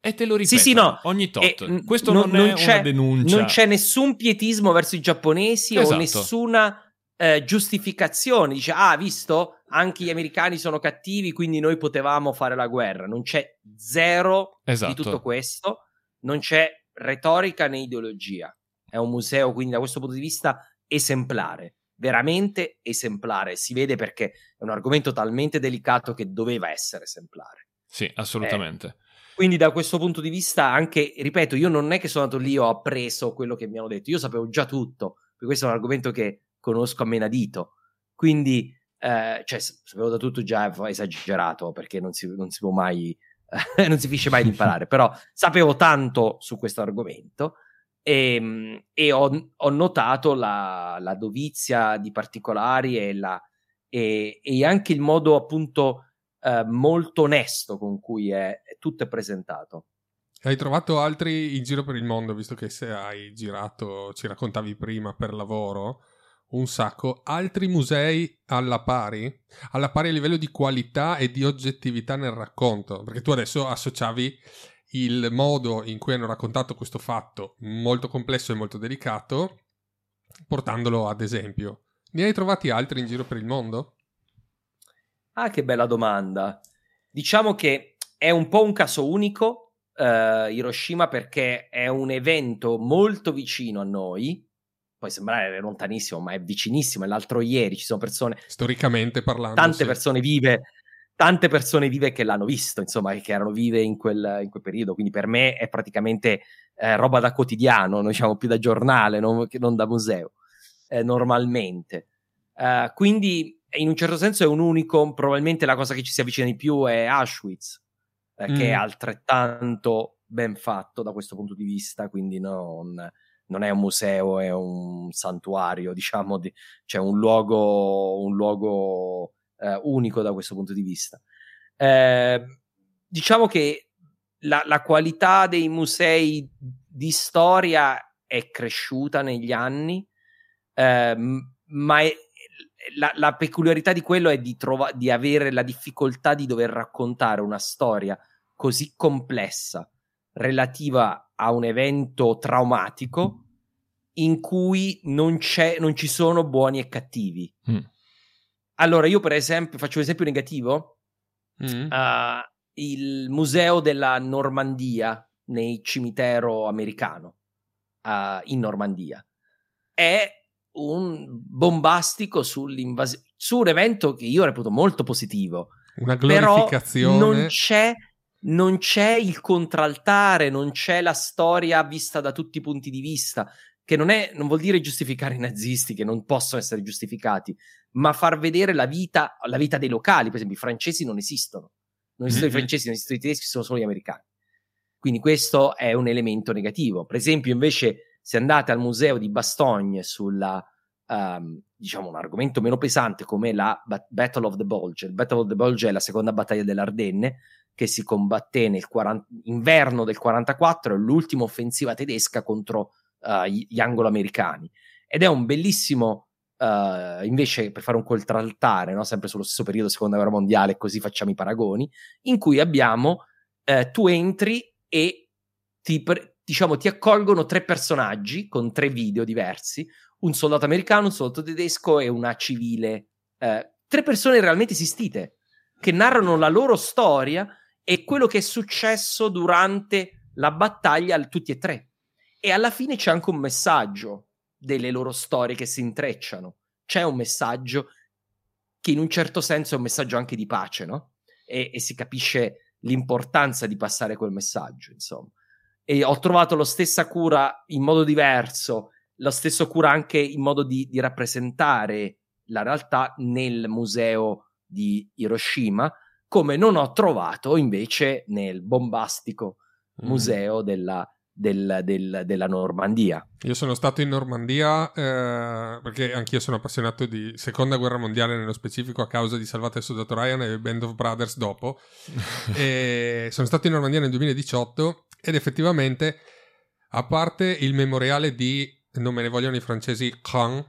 E te lo Sì, ripeto sì, no. ogni tot. E, Questo non- non, è non c'è- una denuncia. Non c'è nessun pietismo verso i giapponesi Esatto. o nessuna eh, giustificazione. Dice, ah, visto, anche gli americani sono cattivi, quindi noi potevamo fare la guerra. Non c'è zero Esatto. di tutto questo. Non c'è retorica né ideologia. È un museo, quindi da questo punto di vista, esemplare. Veramente esemplare. Si vede perché è un argomento talmente delicato che doveva essere esemplare. Sì, assolutamente. Quindi da questo punto di vista anche, ripeto, io non è che sono andato lì e ho appreso quello che mi hanno detto, io sapevo già tutto, perché questo è un argomento che conosco a menadito. Quindi, eh, cioè, sapevo da tutto già esagerato, perché non si, non si può mai, non si finisce mai di imparare, però sapevo tanto su questo argomento e, e ho, ho notato la, la dovizia di particolari e, la, e, e anche il modo appunto eh, molto onesto con cui è, è tutto è presentato. Hai trovato altri in giro per il mondo, visto che se hai girato, ci raccontavi prima per lavoro, un sacco, altri musei alla pari? Alla pari a livello di qualità e di oggettività nel racconto? Perché tu adesso associavi il modo in cui hanno raccontato questo fatto molto complesso e molto delicato, portandolo ad esempio. Ne hai trovati altri in giro per il mondo? Ah, che bella domanda. Diciamo che è un po' un caso unico, eh, Hiroshima, perché è un evento molto vicino a noi. Può sembrare lontanissimo, ma è vicinissimo. È l'altro ieri ci sono persone, Storicamente parlando. tante sì. persone vive, tante persone vive che l'hanno visto, insomma, che erano vive in quel, in quel periodo. Quindi per me è praticamente eh, roba da quotidiano, diciamo più da giornale, non, non da museo, eh, normalmente. Eh, quindi in un certo senso è un unico, probabilmente la cosa che ci si avvicina di più è Auschwitz, eh, che è Mm. altrettanto ben fatto da questo punto di vista, quindi non, non è un museo, è un santuario, diciamo, di, cioè un luogo, un luogo eh, unico da questo punto di vista. Eh, diciamo che la, la qualità dei musei di storia è cresciuta negli anni, ehm, ma è- la, la peculiarità di quello è di, trova- di avere la difficoltà di dover raccontare una storia così complessa relativa a un evento traumatico in cui non, non ci sono buoni e cattivi. Mm. Allora, io per esempio faccio un esempio negativo. Mm. Uh, il museo della Normandia nel cimitero americano uh, in Normandia è un bombastico sull'invasione su un evento che io reputo molto positivo Una però glorificazione. non c'è, non c'è il contraltare, non c'è la storia vista da tutti i punti di vista, che non, è, non vuol dire giustificare i nazisti, che non possono essere giustificati, ma far vedere la vita, la vita dei locali. Per esempio, i francesi non esistono. Non esistono Mhm. i francesi, non esistono i tedeschi, sono solo gli americani. Quindi questo è un elemento negativo. Per esempio, invece, se andate al museo di Bastogne sulla, ehm, diciamo, un argomento meno pesante come la Ba- Battle of the Bulge. Il Battle of the Bulge è la seconda battaglia dell'Ardenne che si combatté nel 40 inverno del 44, è l'ultima offensiva tedesca contro gli gli anglo-americani. Ed è un bellissimo, eh, invece, per fare un contraltare, no? sempre sullo stesso periodo, seconda guerra mondiale, così facciamo i paragoni, in cui abbiamo, eh, tu entri e ti, diciamo, ti accolgono tre personaggi con tre video diversi, un soldato americano, un soldato tedesco e una civile. eh, tre persone realmente esistite che narrano la loro storia e quello che è successo durante la battaglia tutti e tre. E alla fine c'è anche un messaggio delle loro storie che si intrecciano. C'è un messaggio che in un certo senso è un messaggio anche di pace, no? E, e si capisce l'importanza di passare quel messaggio, insomma. E ho trovato la stessa cura in modo diverso, la stessa cura anche in modo di, di rappresentare la realtà nel museo di Hiroshima, come non ho trovato invece nel bombastico Mm. museo della, del- del- della Normandia. Io sono stato in Normandia eh, perché anch'io sono appassionato di seconda guerra mondiale nello specifico a causa di Salvate il soldato Ryan e Band of Brothers dopo. e sono stato in Normandia nel 2018 ed effettivamente, a parte il memoriale di, non me ne vogliono i francesi, Caen,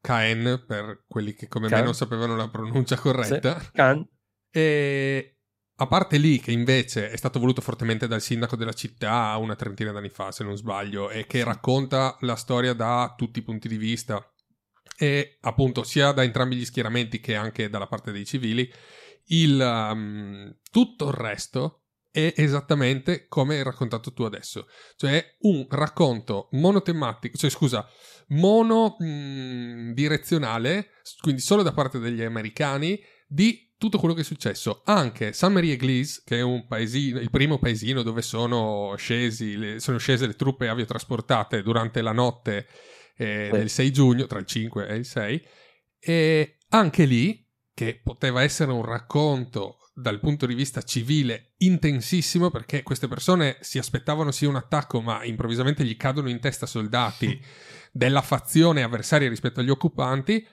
Caen per quelli che come me Caen. non sapevano la pronuncia corretta, Sì. Can- e a parte lì, che invece è stato voluto fortemente dal sindaco della città una trentina d'anni fa, se non sbaglio, e che racconta la storia da tutti i punti di vista, e appunto sia da entrambi gli schieramenti che anche dalla parte dei civili, il, um, tutto il resto è esattamente come hai raccontato tu adesso, cioè un racconto monotematico, cioè scusa, mono mh, direzionale, quindi solo da parte degli americani, di tutto quello che è successo. Anche San Marie-Église, che è un paesino, il primo paesino dove sono, scesi le, sono scese le truppe aviotrasportate durante la notte eh, Sì. del 6 giugno, tra il 5 e il 6, e anche lì, che poteva essere un racconto dal punto di vista civile intensissimo, perché queste persone si aspettavano sia un attacco, ma improvvisamente gli cadono in testa soldati della fazione avversaria rispetto agli occupanti,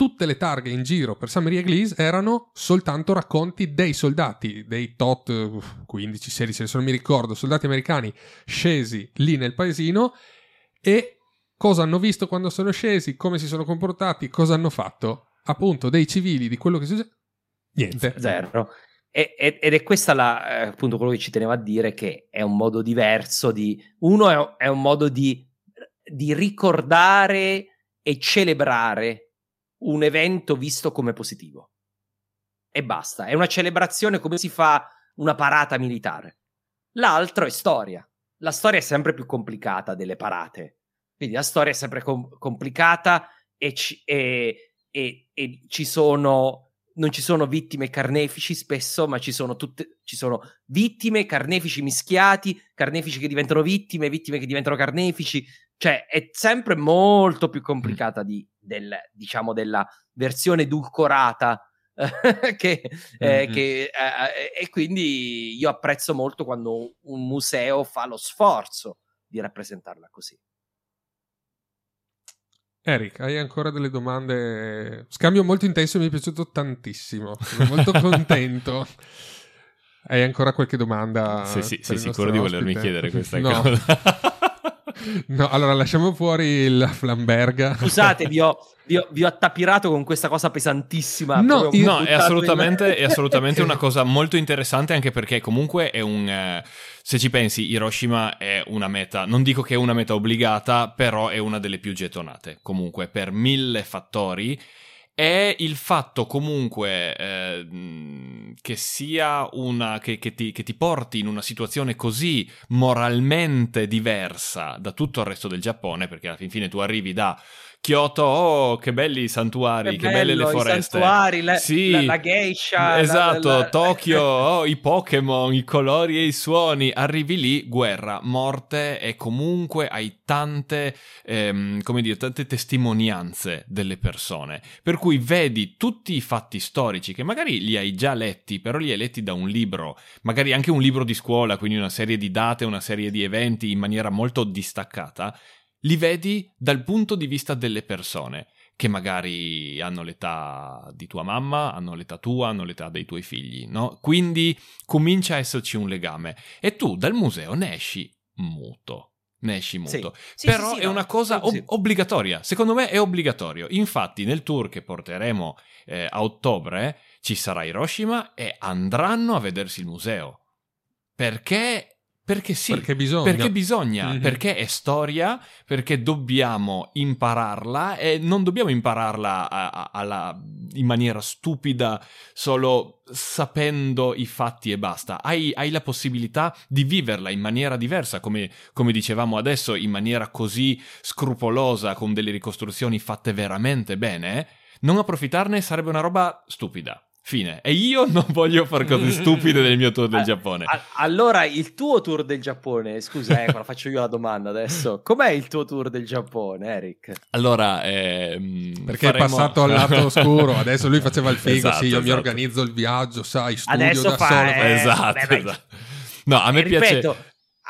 tutte le targhe in giro per San Maria Église erano soltanto racconti dei soldati, dei tot eh, 15, 16, adesso non mi ricordo, soldati americani scesi lì nel paesino e cosa hanno visto quando sono scesi, come si sono comportati, cosa hanno fatto. Appunto, dei civili, di quello che si... Niente. Zero. E- e- ed è questa la, eh, appunto quello che ci tenevo a dire che è un modo diverso di uno è, è un modo di, di ricordare e celebrare un evento visto come positivo. E basta. È una celebrazione come si fa una parata militare. L'altro è storia. La storia è sempre più complicata delle parate. Quindi la storia è sempre com- complicata e ci, e- e- e ci sono non ci sono vittime carnefici spesso, ma ci sono tutte ci sono vittime, carnefici mischiati, carnefici che diventano vittime, vittime che diventano carnefici, cioè è sempre molto più complicata di, del, diciamo della versione edulcorata che, eh, Mhm. che, eh, e quindi io apprezzo molto quando un museo fa lo sforzo di rappresentarla così. Eric, hai ancora delle domande? Scambio molto intenso mi è piaciuto tantissimo. Sono molto contento. Hai ancora qualche domanda? Sì, sì, sei sicuro nostro di volermi ospite? chiedere questa no. cosa? no, allora lasciamo fuori il flamberga. Scusate, vi ho, vi ho- vi ho attapirato con questa cosa pesantissima. No, io- No, è assolutamente, in- è assolutamente una cosa molto interessante anche perché comunque è un... eh, se ci pensi, Hiroshima è una meta, non dico che è una meta obbligata, però è una delle più gettonate, comunque per mille fattori. È il fatto comunque eh, che sia una. Che, che ti, che ti porti in una situazione così moralmente diversa da tutto il resto del Giappone, perché alla fin fine tu arrivi da Kyoto, oh, che belli i santuari, che, belle le bello, i foreste. santuari, la, Sì. la, la geisha. Esatto, la- Tokyo, oh, i Pokémon, i colori e i suoni. Arrivi lì, guerra, morte e comunque hai tante, ehm, come dire, tante testimonianze delle persone. Per cui vedi tutti i fatti storici che magari li hai già letti, però li hai letti da un libro, magari anche un libro di scuola, quindi una serie di date, una serie di eventi in maniera molto distaccata. Li vedi dal punto di vista delle persone che magari hanno l'età di tua mamma, hanno l'età tua, hanno l'età dei tuoi figli, no? Quindi comincia a esserci un legame e tu dal museo ne esci muto. Ne esci muto. Sì. Sì, Però sì, sì, è no, una cosa ob- obbligatoria. Secondo me è obbligatorio. Infatti, nel tour che porteremo eh, a ottobre ci sarà Hiroshima e andranno a vedersi il museo. Perché? Perché sì. Perché bisogna. Perché bisogna, Mhm. perché è storia, perché dobbiamo impararla e non dobbiamo impararla a- a- alla- in maniera stupida solo sapendo i fatti e basta. Hai, hai la possibilità di viverla in maniera diversa, come, come dicevamo adesso, in maniera così scrupolosa, con delle ricostruzioni fatte veramente bene. Non approfittarne sarebbe una roba stupida. Fine. E io non voglio fare cose stupide nel mio tour del Giappone. Allora, il tuo tour del Giappone, scusa, ecco, la faccio io la domanda adesso. Com'è il tuo tour del Giappone, Eric? Allora, ehm, Perché faremo- è passato al lato oscuro, adesso lui faceva il figo, Esatto, sì, io mi esatto. organizzo il viaggio, sai, studio Adesso da fa- solo. eh, esatto, beh, beh. esatto. No, a me E piace...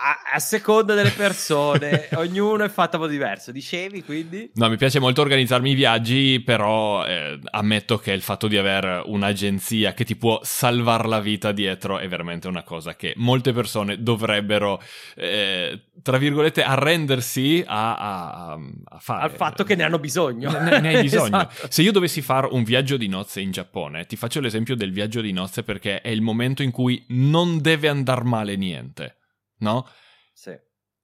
a, a seconda delle persone, ognuno è fatto a modo diverso. Dicevi quindi? No, mi piace molto organizzarmi i viaggi, però eh, ammetto che il fatto di avere un'agenzia che ti può salvare la vita dietro è veramente una cosa che molte persone dovrebbero, eh, tra virgolette, arrendersi a, a- a fare. Al fatto che ne hanno bisogno. Ne, ne hai bisogno. Esatto. Se io dovessi fare un viaggio di nozze in Giappone, ti faccio l'esempio del viaggio di nozze perché è il momento in cui non deve andare male niente, no? Sì.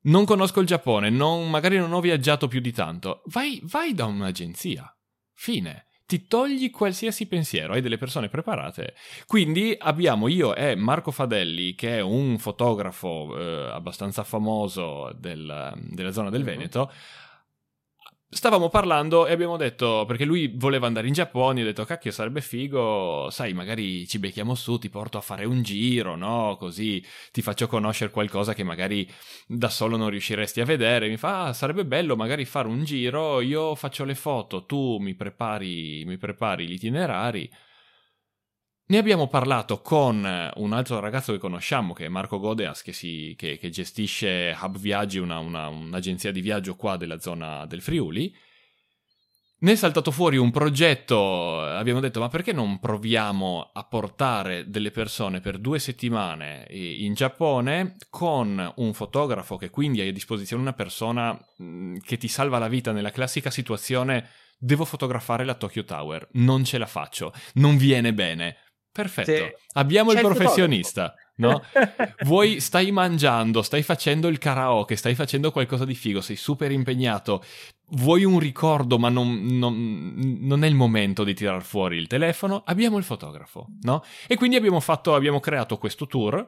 non conosco il Giappone, non- magari non ho viaggiato più di tanto, vai, vai da un'agenzia. Fine. Ti togli qualsiasi pensiero, hai delle persone preparate. Quindi abbiamo io e Marco Fadelli, che è un fotografo eh, abbastanza famoso del- della zona del Mhm. Veneto. Stavamo parlando e abbiamo detto, perché lui voleva andare in Giappone, ho detto, cacchio, sarebbe figo, sai, magari ci becchiamo su, ti porto a fare un giro, no? Così ti faccio conoscere qualcosa che magari da solo non riusciresti a vedere. Mi fa, ah, sarebbe bello magari fare un giro, io faccio le foto, tu mi prepari, mi prepari gli itinerari. Ne abbiamo parlato con un altro ragazzo che conosciamo, che è Marco Godeas, che, si- che- che gestisce Hub Viaggi, una- una- un'agenzia di viaggio qua della zona del Friuli. Ne è saltato fuori un progetto, abbiamo detto ma perché non proviamo a portare delle persone per due settimane eh, in Giappone con un fotografo che quindi hai a disposizione una persona mh, che ti salva la vita nella classica situazione devo fotografare la Tokyo Tower, non ce la faccio, non viene bene. Perfetto, Sì. abbiamo C'è il il professionista, no? Vuoi stai mangiando, stai facendo il karaoke, stai facendo qualcosa di figo, sei super impegnato, vuoi un ricordo ma non, non- non è il momento di tirar fuori il telefono, abbiamo il fotografo, no? E quindi abbiamo fatto, abbiamo creato questo tour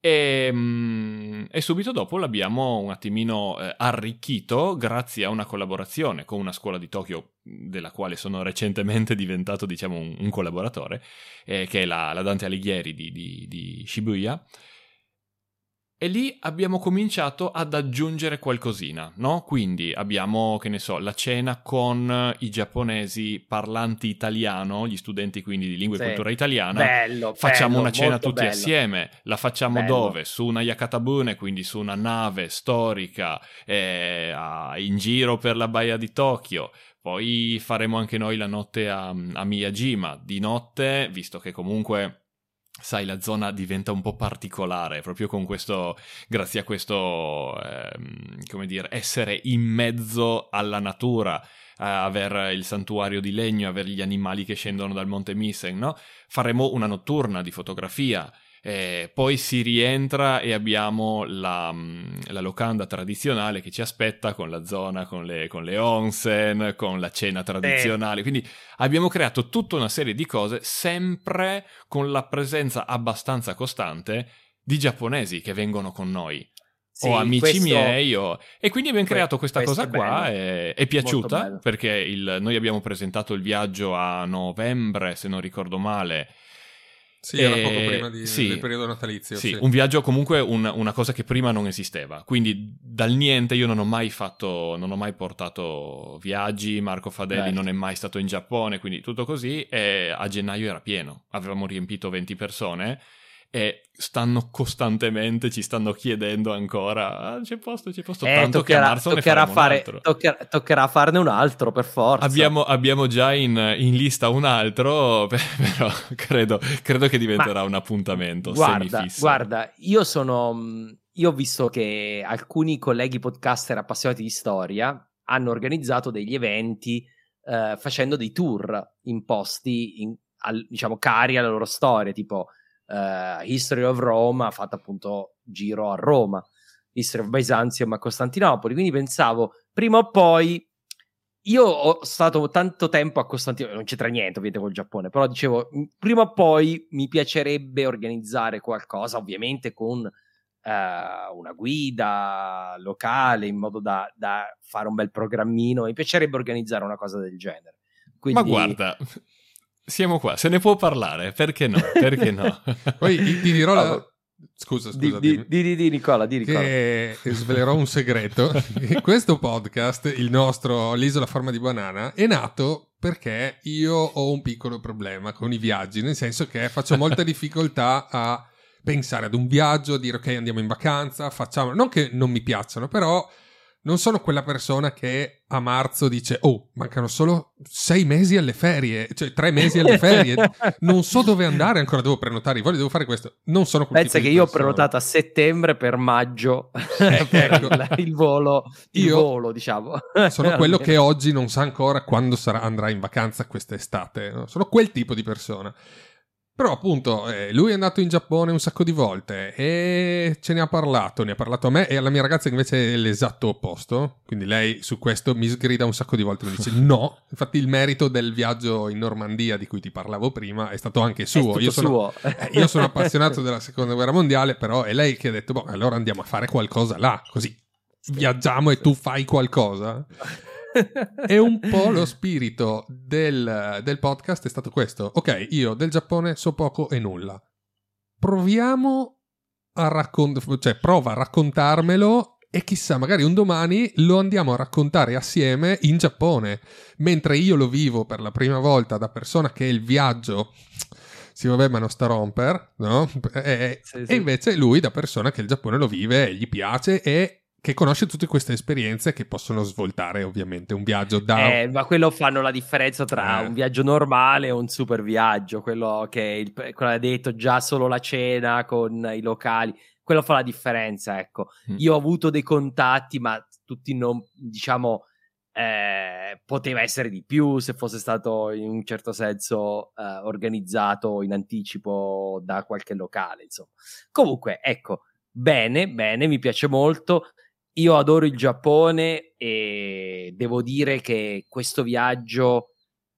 e, mm, e subito dopo l'abbiamo un attimino eh, arricchito grazie a una collaborazione con una scuola di Tokyo della quale sono recentemente diventato diciamo un, un collaboratore eh, che è la, la Dante Alighieri di, di- di Shibuya e lì abbiamo cominciato ad aggiungere qualcosina, no? Quindi abbiamo, che ne so, la cena con i giapponesi parlanti italiano, gli studenti quindi di lingua e Sì. cultura italiana. Bello, Facciamo bello, una cena tutti bello. assieme, la facciamo Bello. dove? Su una Yakatabune, quindi su una nave storica, eh, in giro per la baia di Tokyo. Poi faremo anche noi la notte a, a Miyajima. Di notte, visto che comunque sai, la zona diventa un po' particolare proprio con questo, grazie a questo, ehm, come dire, essere in mezzo alla natura, a aver il santuario di legno, avere gli animali che scendono dal monte Misen, no? Faremo una notturna di fotografia. Eh, poi si rientra e abbiamo la, mm, la locanda tradizionale che ci aspetta con la zona, con le, con le onsen, con la cena tradizionale. Quindi abbiamo creato tutta una serie di cose sempre con la presenza abbastanza costante di giapponesi che vengono con noi. Sì, o amici questo- miei o... e quindi abbiamo creato questa cosa è qua è Molto piaciuta perché il- noi abbiamo presentato il viaggio a novembre se non ricordo male Sì, era poco prima di- sì. del periodo natalizio. sì, Sì, un viaggio comunque un- una cosa che prima non esisteva. Quindi dal niente io non ho mai fatto, non ho mai portato viaggi, Marco Fadelli Beh. non è mai stato in Giappone, quindi tutto così e a gennaio era pieno. Avevamo riempito 20 persone e stanno costantemente, ci stanno chiedendo ancora, ah, c'è posto, c'è posto, Eh, tanto che a toccherà, marzo toccherà, fare, toccherà, toccherà farne un altro per forza. Abbiamo, abbiamo già in, in lista un altro, però credo, credo che diventerà un appuntamento Guarda, semifisso. guarda, io sono. Io ho visto che alcuni colleghi podcaster appassionati di storia hanno organizzato degli eventi eh, facendo dei tour in posti, in- al- diciamo, cari alla loro storia, tipo eh, History of Rome ha fatto appunto giro a Roma, History of Byzantium a Costantinopoli. Quindi pensavo, prima o poi. Io ho stato tanto tempo a Costantinopoli, non c'entra niente ovviamente col Giappone, però dicevo, prima o poi mi piacerebbe organizzare qualcosa, ovviamente con eh, una guida locale, in modo da, da fare un bel programmino. Mi piacerebbe organizzare una cosa del genere. Quindi, Ma guarda, Siamo qua, se ne può parlare, perché no? Perché no? Poi ti, dirò la... Scusa, Di, scusa. di, di, di, di Nicola, di Nicola. che svelerò un segreto. Questo podcast, il nostro L'isola a forma di banana, è nato perché io ho un piccolo problema con i viaggi, nel senso che faccio molta difficoltà a pensare ad un viaggio, a dire ok andiamo in vacanza, facciamo... Non che non mi piacciono, però non sono quella persona che a marzo dice oh mancano solo sei mesi alle ferie, cioè tre mesi alle ferie, non so dove andare ancora, devo prenotare i voli, devo fare questo. Non sono quel Pensa che io ho prenotato a settembre per maggio Eh, ecco. il, volo, il Io volo, diciamo. Sono quello che oggi non sa ancora quando sarà- andrà in vacanza quest'estate. no? Sono quel tipo di persona. Però appunto eh, lui è andato in Giappone un sacco di volte e ce ne ha parlato, ne ha parlato a me e alla mia ragazza invece è l'esatto opposto, quindi lei su questo mi sgrida un sacco di volte, mi dice no, infatti il merito del viaggio in Normandia di cui ti parlavo prima è stato anche suo, io sono, suo. eh, io sono appassionato della seconda guerra mondiale, però è lei che ha detto, boh, allora andiamo a fare qualcosa là, così viaggiamo e tu fai qualcosa. E un po' lo spirito del, del podcast è stato questo. Ok, io del Giappone so poco e nulla. Proviamo a raccontare, cioè prova a raccontarmelo e chissà, magari un domani lo andiamo a raccontare assieme in Giappone, mentre io lo vivo per la prima volta da persona che il viaggio sì, vabbè, ma non sta a romper, no? E, Sì, e sì. invece lui da persona che il Giappone lo vive e gli piace e che conosce tutte queste esperienze che possono svoltare ovviamente un viaggio da... Eh, ma quello fanno la differenza tra Eh. un viaggio normale e un super viaggio. Quello che il, quello ha detto già solo la cena con i locali. Quello fa la differenza, ecco. Mm. Io ho avuto dei contatti, ma tutti non, diciamo, eh, poteva essere di più se fosse stato in un certo senso eh, organizzato in anticipo da qualche locale, insomma. Comunque, ecco, bene, bene, mi piace molto. Io adoro il Giappone e devo dire che questo viaggio,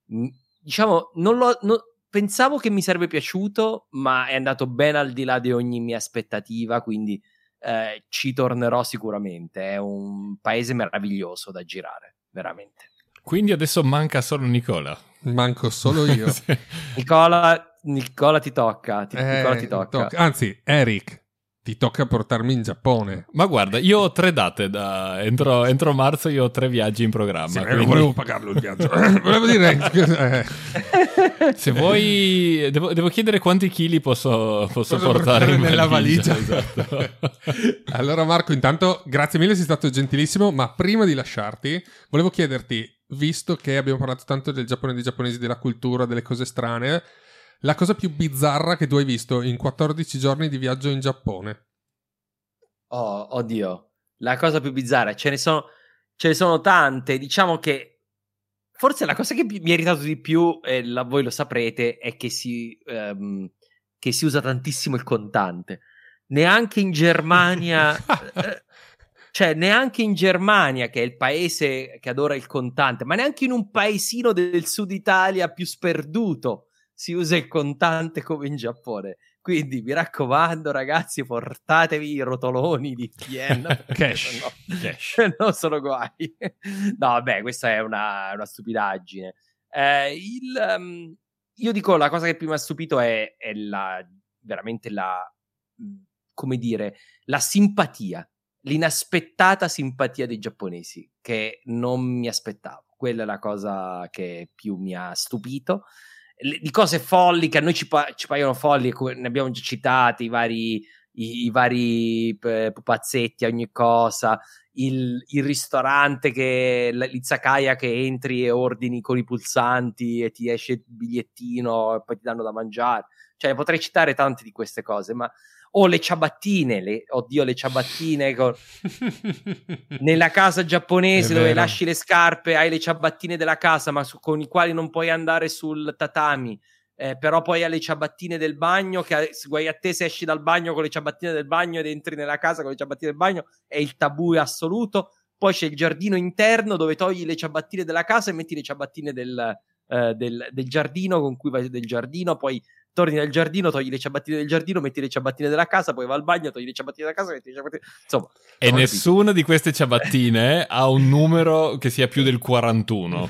mh, diciamo, non lo, no- pensavo che mi sarebbe piaciuto, ma è andato ben al di là di ogni mia aspettativa, quindi eh, ci tornerò sicuramente. È un paese meraviglioso da girare, veramente. Quindi adesso manca solo Nicola. Manco solo io. Sì. Nicola, Nicola ti tocca, ti- Eh, Nicola ti tocca. tocca- Anzi, Eric, ti tocca portarmi in Giappone. Ma guarda, io ho tre date da... Entro, entro marzo io ho tre viaggi in programma. Sì, io quindi non volevo pagarlo il viaggio. volevo dire... eh, Se vuoi... Devo, devo chiedere quanti chili posso, posso portare in nella valigia. esatto. allora Marco, intanto grazie mille, sei stato gentilissimo, ma prima di lasciarti volevo chiederti, visto che abbiamo parlato tanto del Giappone, dei giapponesi, della cultura, delle cose strane, la cosa più bizzarra che tu hai visto in 14 giorni di viaggio in Giappone. Oh, oddio, la cosa più bizzarra, ce ne sono, ce ne sono tante. Diciamo che forse la cosa che mi ha irritato di più, e la- voi lo saprete, è che si, ehm, che si usa tantissimo il contante. Neanche in Germania, eh, cioè neanche in Germania, che è il paese che adora il contante, ma neanche in un paesino del sud Italia più sperduto si usa il contante come in Giappone. Quindi mi raccomando, ragazzi, portatevi i rotoloni di perché Cash. sennò- Cash. no, sono guai. No, vabbè, questa è una, una stupidaggine. Eh, il, ehm, io dico, la cosa che più mi ha stupito è, è la, veramente la, come dire, la simpatia, l'inaspettata simpatia dei giapponesi, che non mi aspettavo. Quella è la cosa che più mi ha stupito. Le- di cose folli che a noi ci, pa- ci paiono folli, ne abbiamo già citate, i vari, i, i vari eh, pupazzetti, ogni cosa, il, il ristorante che l'izakaya che entri e ordini con i pulsanti e ti esce il bigliettino e poi ti danno da mangiare. Cioè, potrei citare tante di queste cose, ma o le ciabattine, le, oddio, le ciabattine con, nella casa giapponese dove lasci le scarpe, hai le ciabattine della casa, ma su- con i quali non puoi andare sul tatami. Eh, però poi hai le ciabattine del bagno, che se guai a te se esci dal bagno con le ciabattine del bagno ed entri nella casa con le ciabattine del bagno, è il tabù assoluto. Poi c'è il giardino interno dove togli le ciabattine della casa e metti le ciabattine del, eh, del, del giardino con cui vai del giardino, poi torni nel giardino, togli le ciabattine del giardino, metti le ciabattine della casa, poi va al bagno, togli le ciabattine della casa, metti le ciabattine... Insomma, E nessuna di queste ciabattine ha un numero che sia più del 41.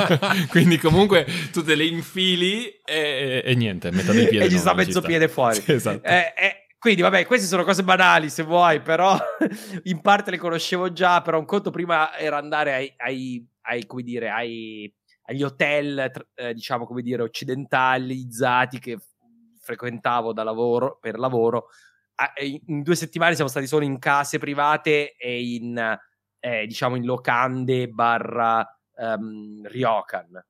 Quindi comunque tu te le infili e, e niente, metà del piede. e ci sta mezzo piede fuori. Esatto. Eh, eh, quindi, vabbè, queste sono cose banali se vuoi, però in parte le conoscevo già. Però un conto prima era andare ai, ai, ai come dire, ai, agli hotel, eh, diciamo, come dire, occidentalizzati che frequentavo da lavoro, per lavoro. In, due settimane siamo stati solo in case private e in, eh, diciamo, in locande barra ehm, ryokan.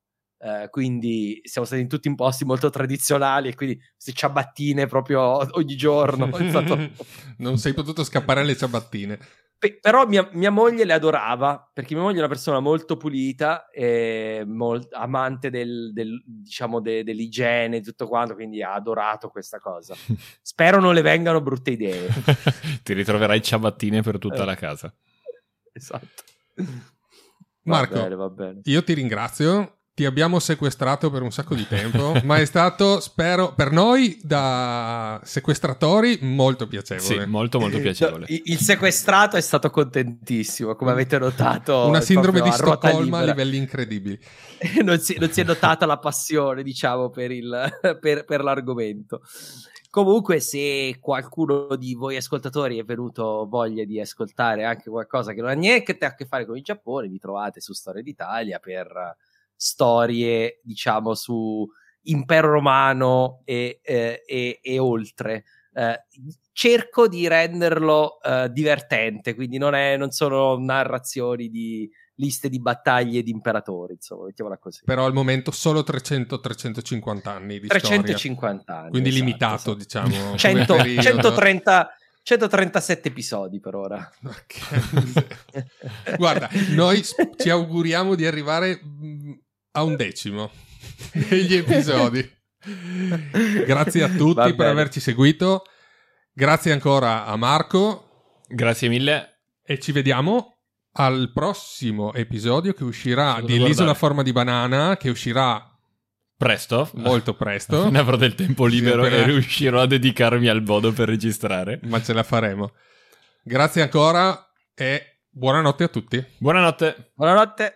Eh, quindi siamo stati in tutti in posti molto tradizionali e quindi queste ciabattine proprio ogni giorno. Stato- non sei potuto scappare alle ciabattine. Pe- però mia, mia moglie le adorava perché mia moglie è una persona molto pulita e mol- amante del, del- diciamo de- dell'igiene e tutto quanto quindi ha adorato questa cosa spero non le vengano brutte idee Ti ritroverai ciabattine per tutta Eh. la casa. esatto Marco, va bene, va bene. Io ti ringrazio. Ti abbiamo sequestrato per un sacco di tempo, ma è stato, spero, per noi da sequestratori molto piacevole. Sì, molto molto piacevole. No, il, sequestrato è stato contentissimo come avete notato Una sindrome di a Stoccolma a libera. livelli incredibili. non, si, non si è notata la passione, diciamo, per, il, per, per l'argomento. Comunque, se qualcuno di voi ascoltatori è venuto voglia di ascoltare anche qualcosa che non ha niente a che fare con il Giappone, vi trovate su Storia d'Italia per eh, storie, diciamo, su impero romano e, eh, e- e oltre. Eh, cerco di renderlo eh, divertente, quindi non, è, non sono narrazioni di liste di battaglie di imperatori, insomma, mettiamola così. Però al momento solo 300-350 anni di storia. 350 anni. Quindi esatto, limitato, esatto. diciamo. come 100 periodo. 130 137 episodi per ora. Ok. Guarda, noi ci auguriamo di arrivare mm, a un decimo degli episodi. Grazie a tutti per averci seguito. Grazie ancora a Marco Grazie mille. e ci vediamo al prossimo episodio che uscirà Devo di L'isola forma di banana che uscirà Presto. molto presto, Ne avrò del tempo Sì, libero appena- e riuscirò a dedicarmi al bodo per registrare. ma ce la faremo. Grazie ancora e buonanotte a tutti. Buonanotte. Buonanotte.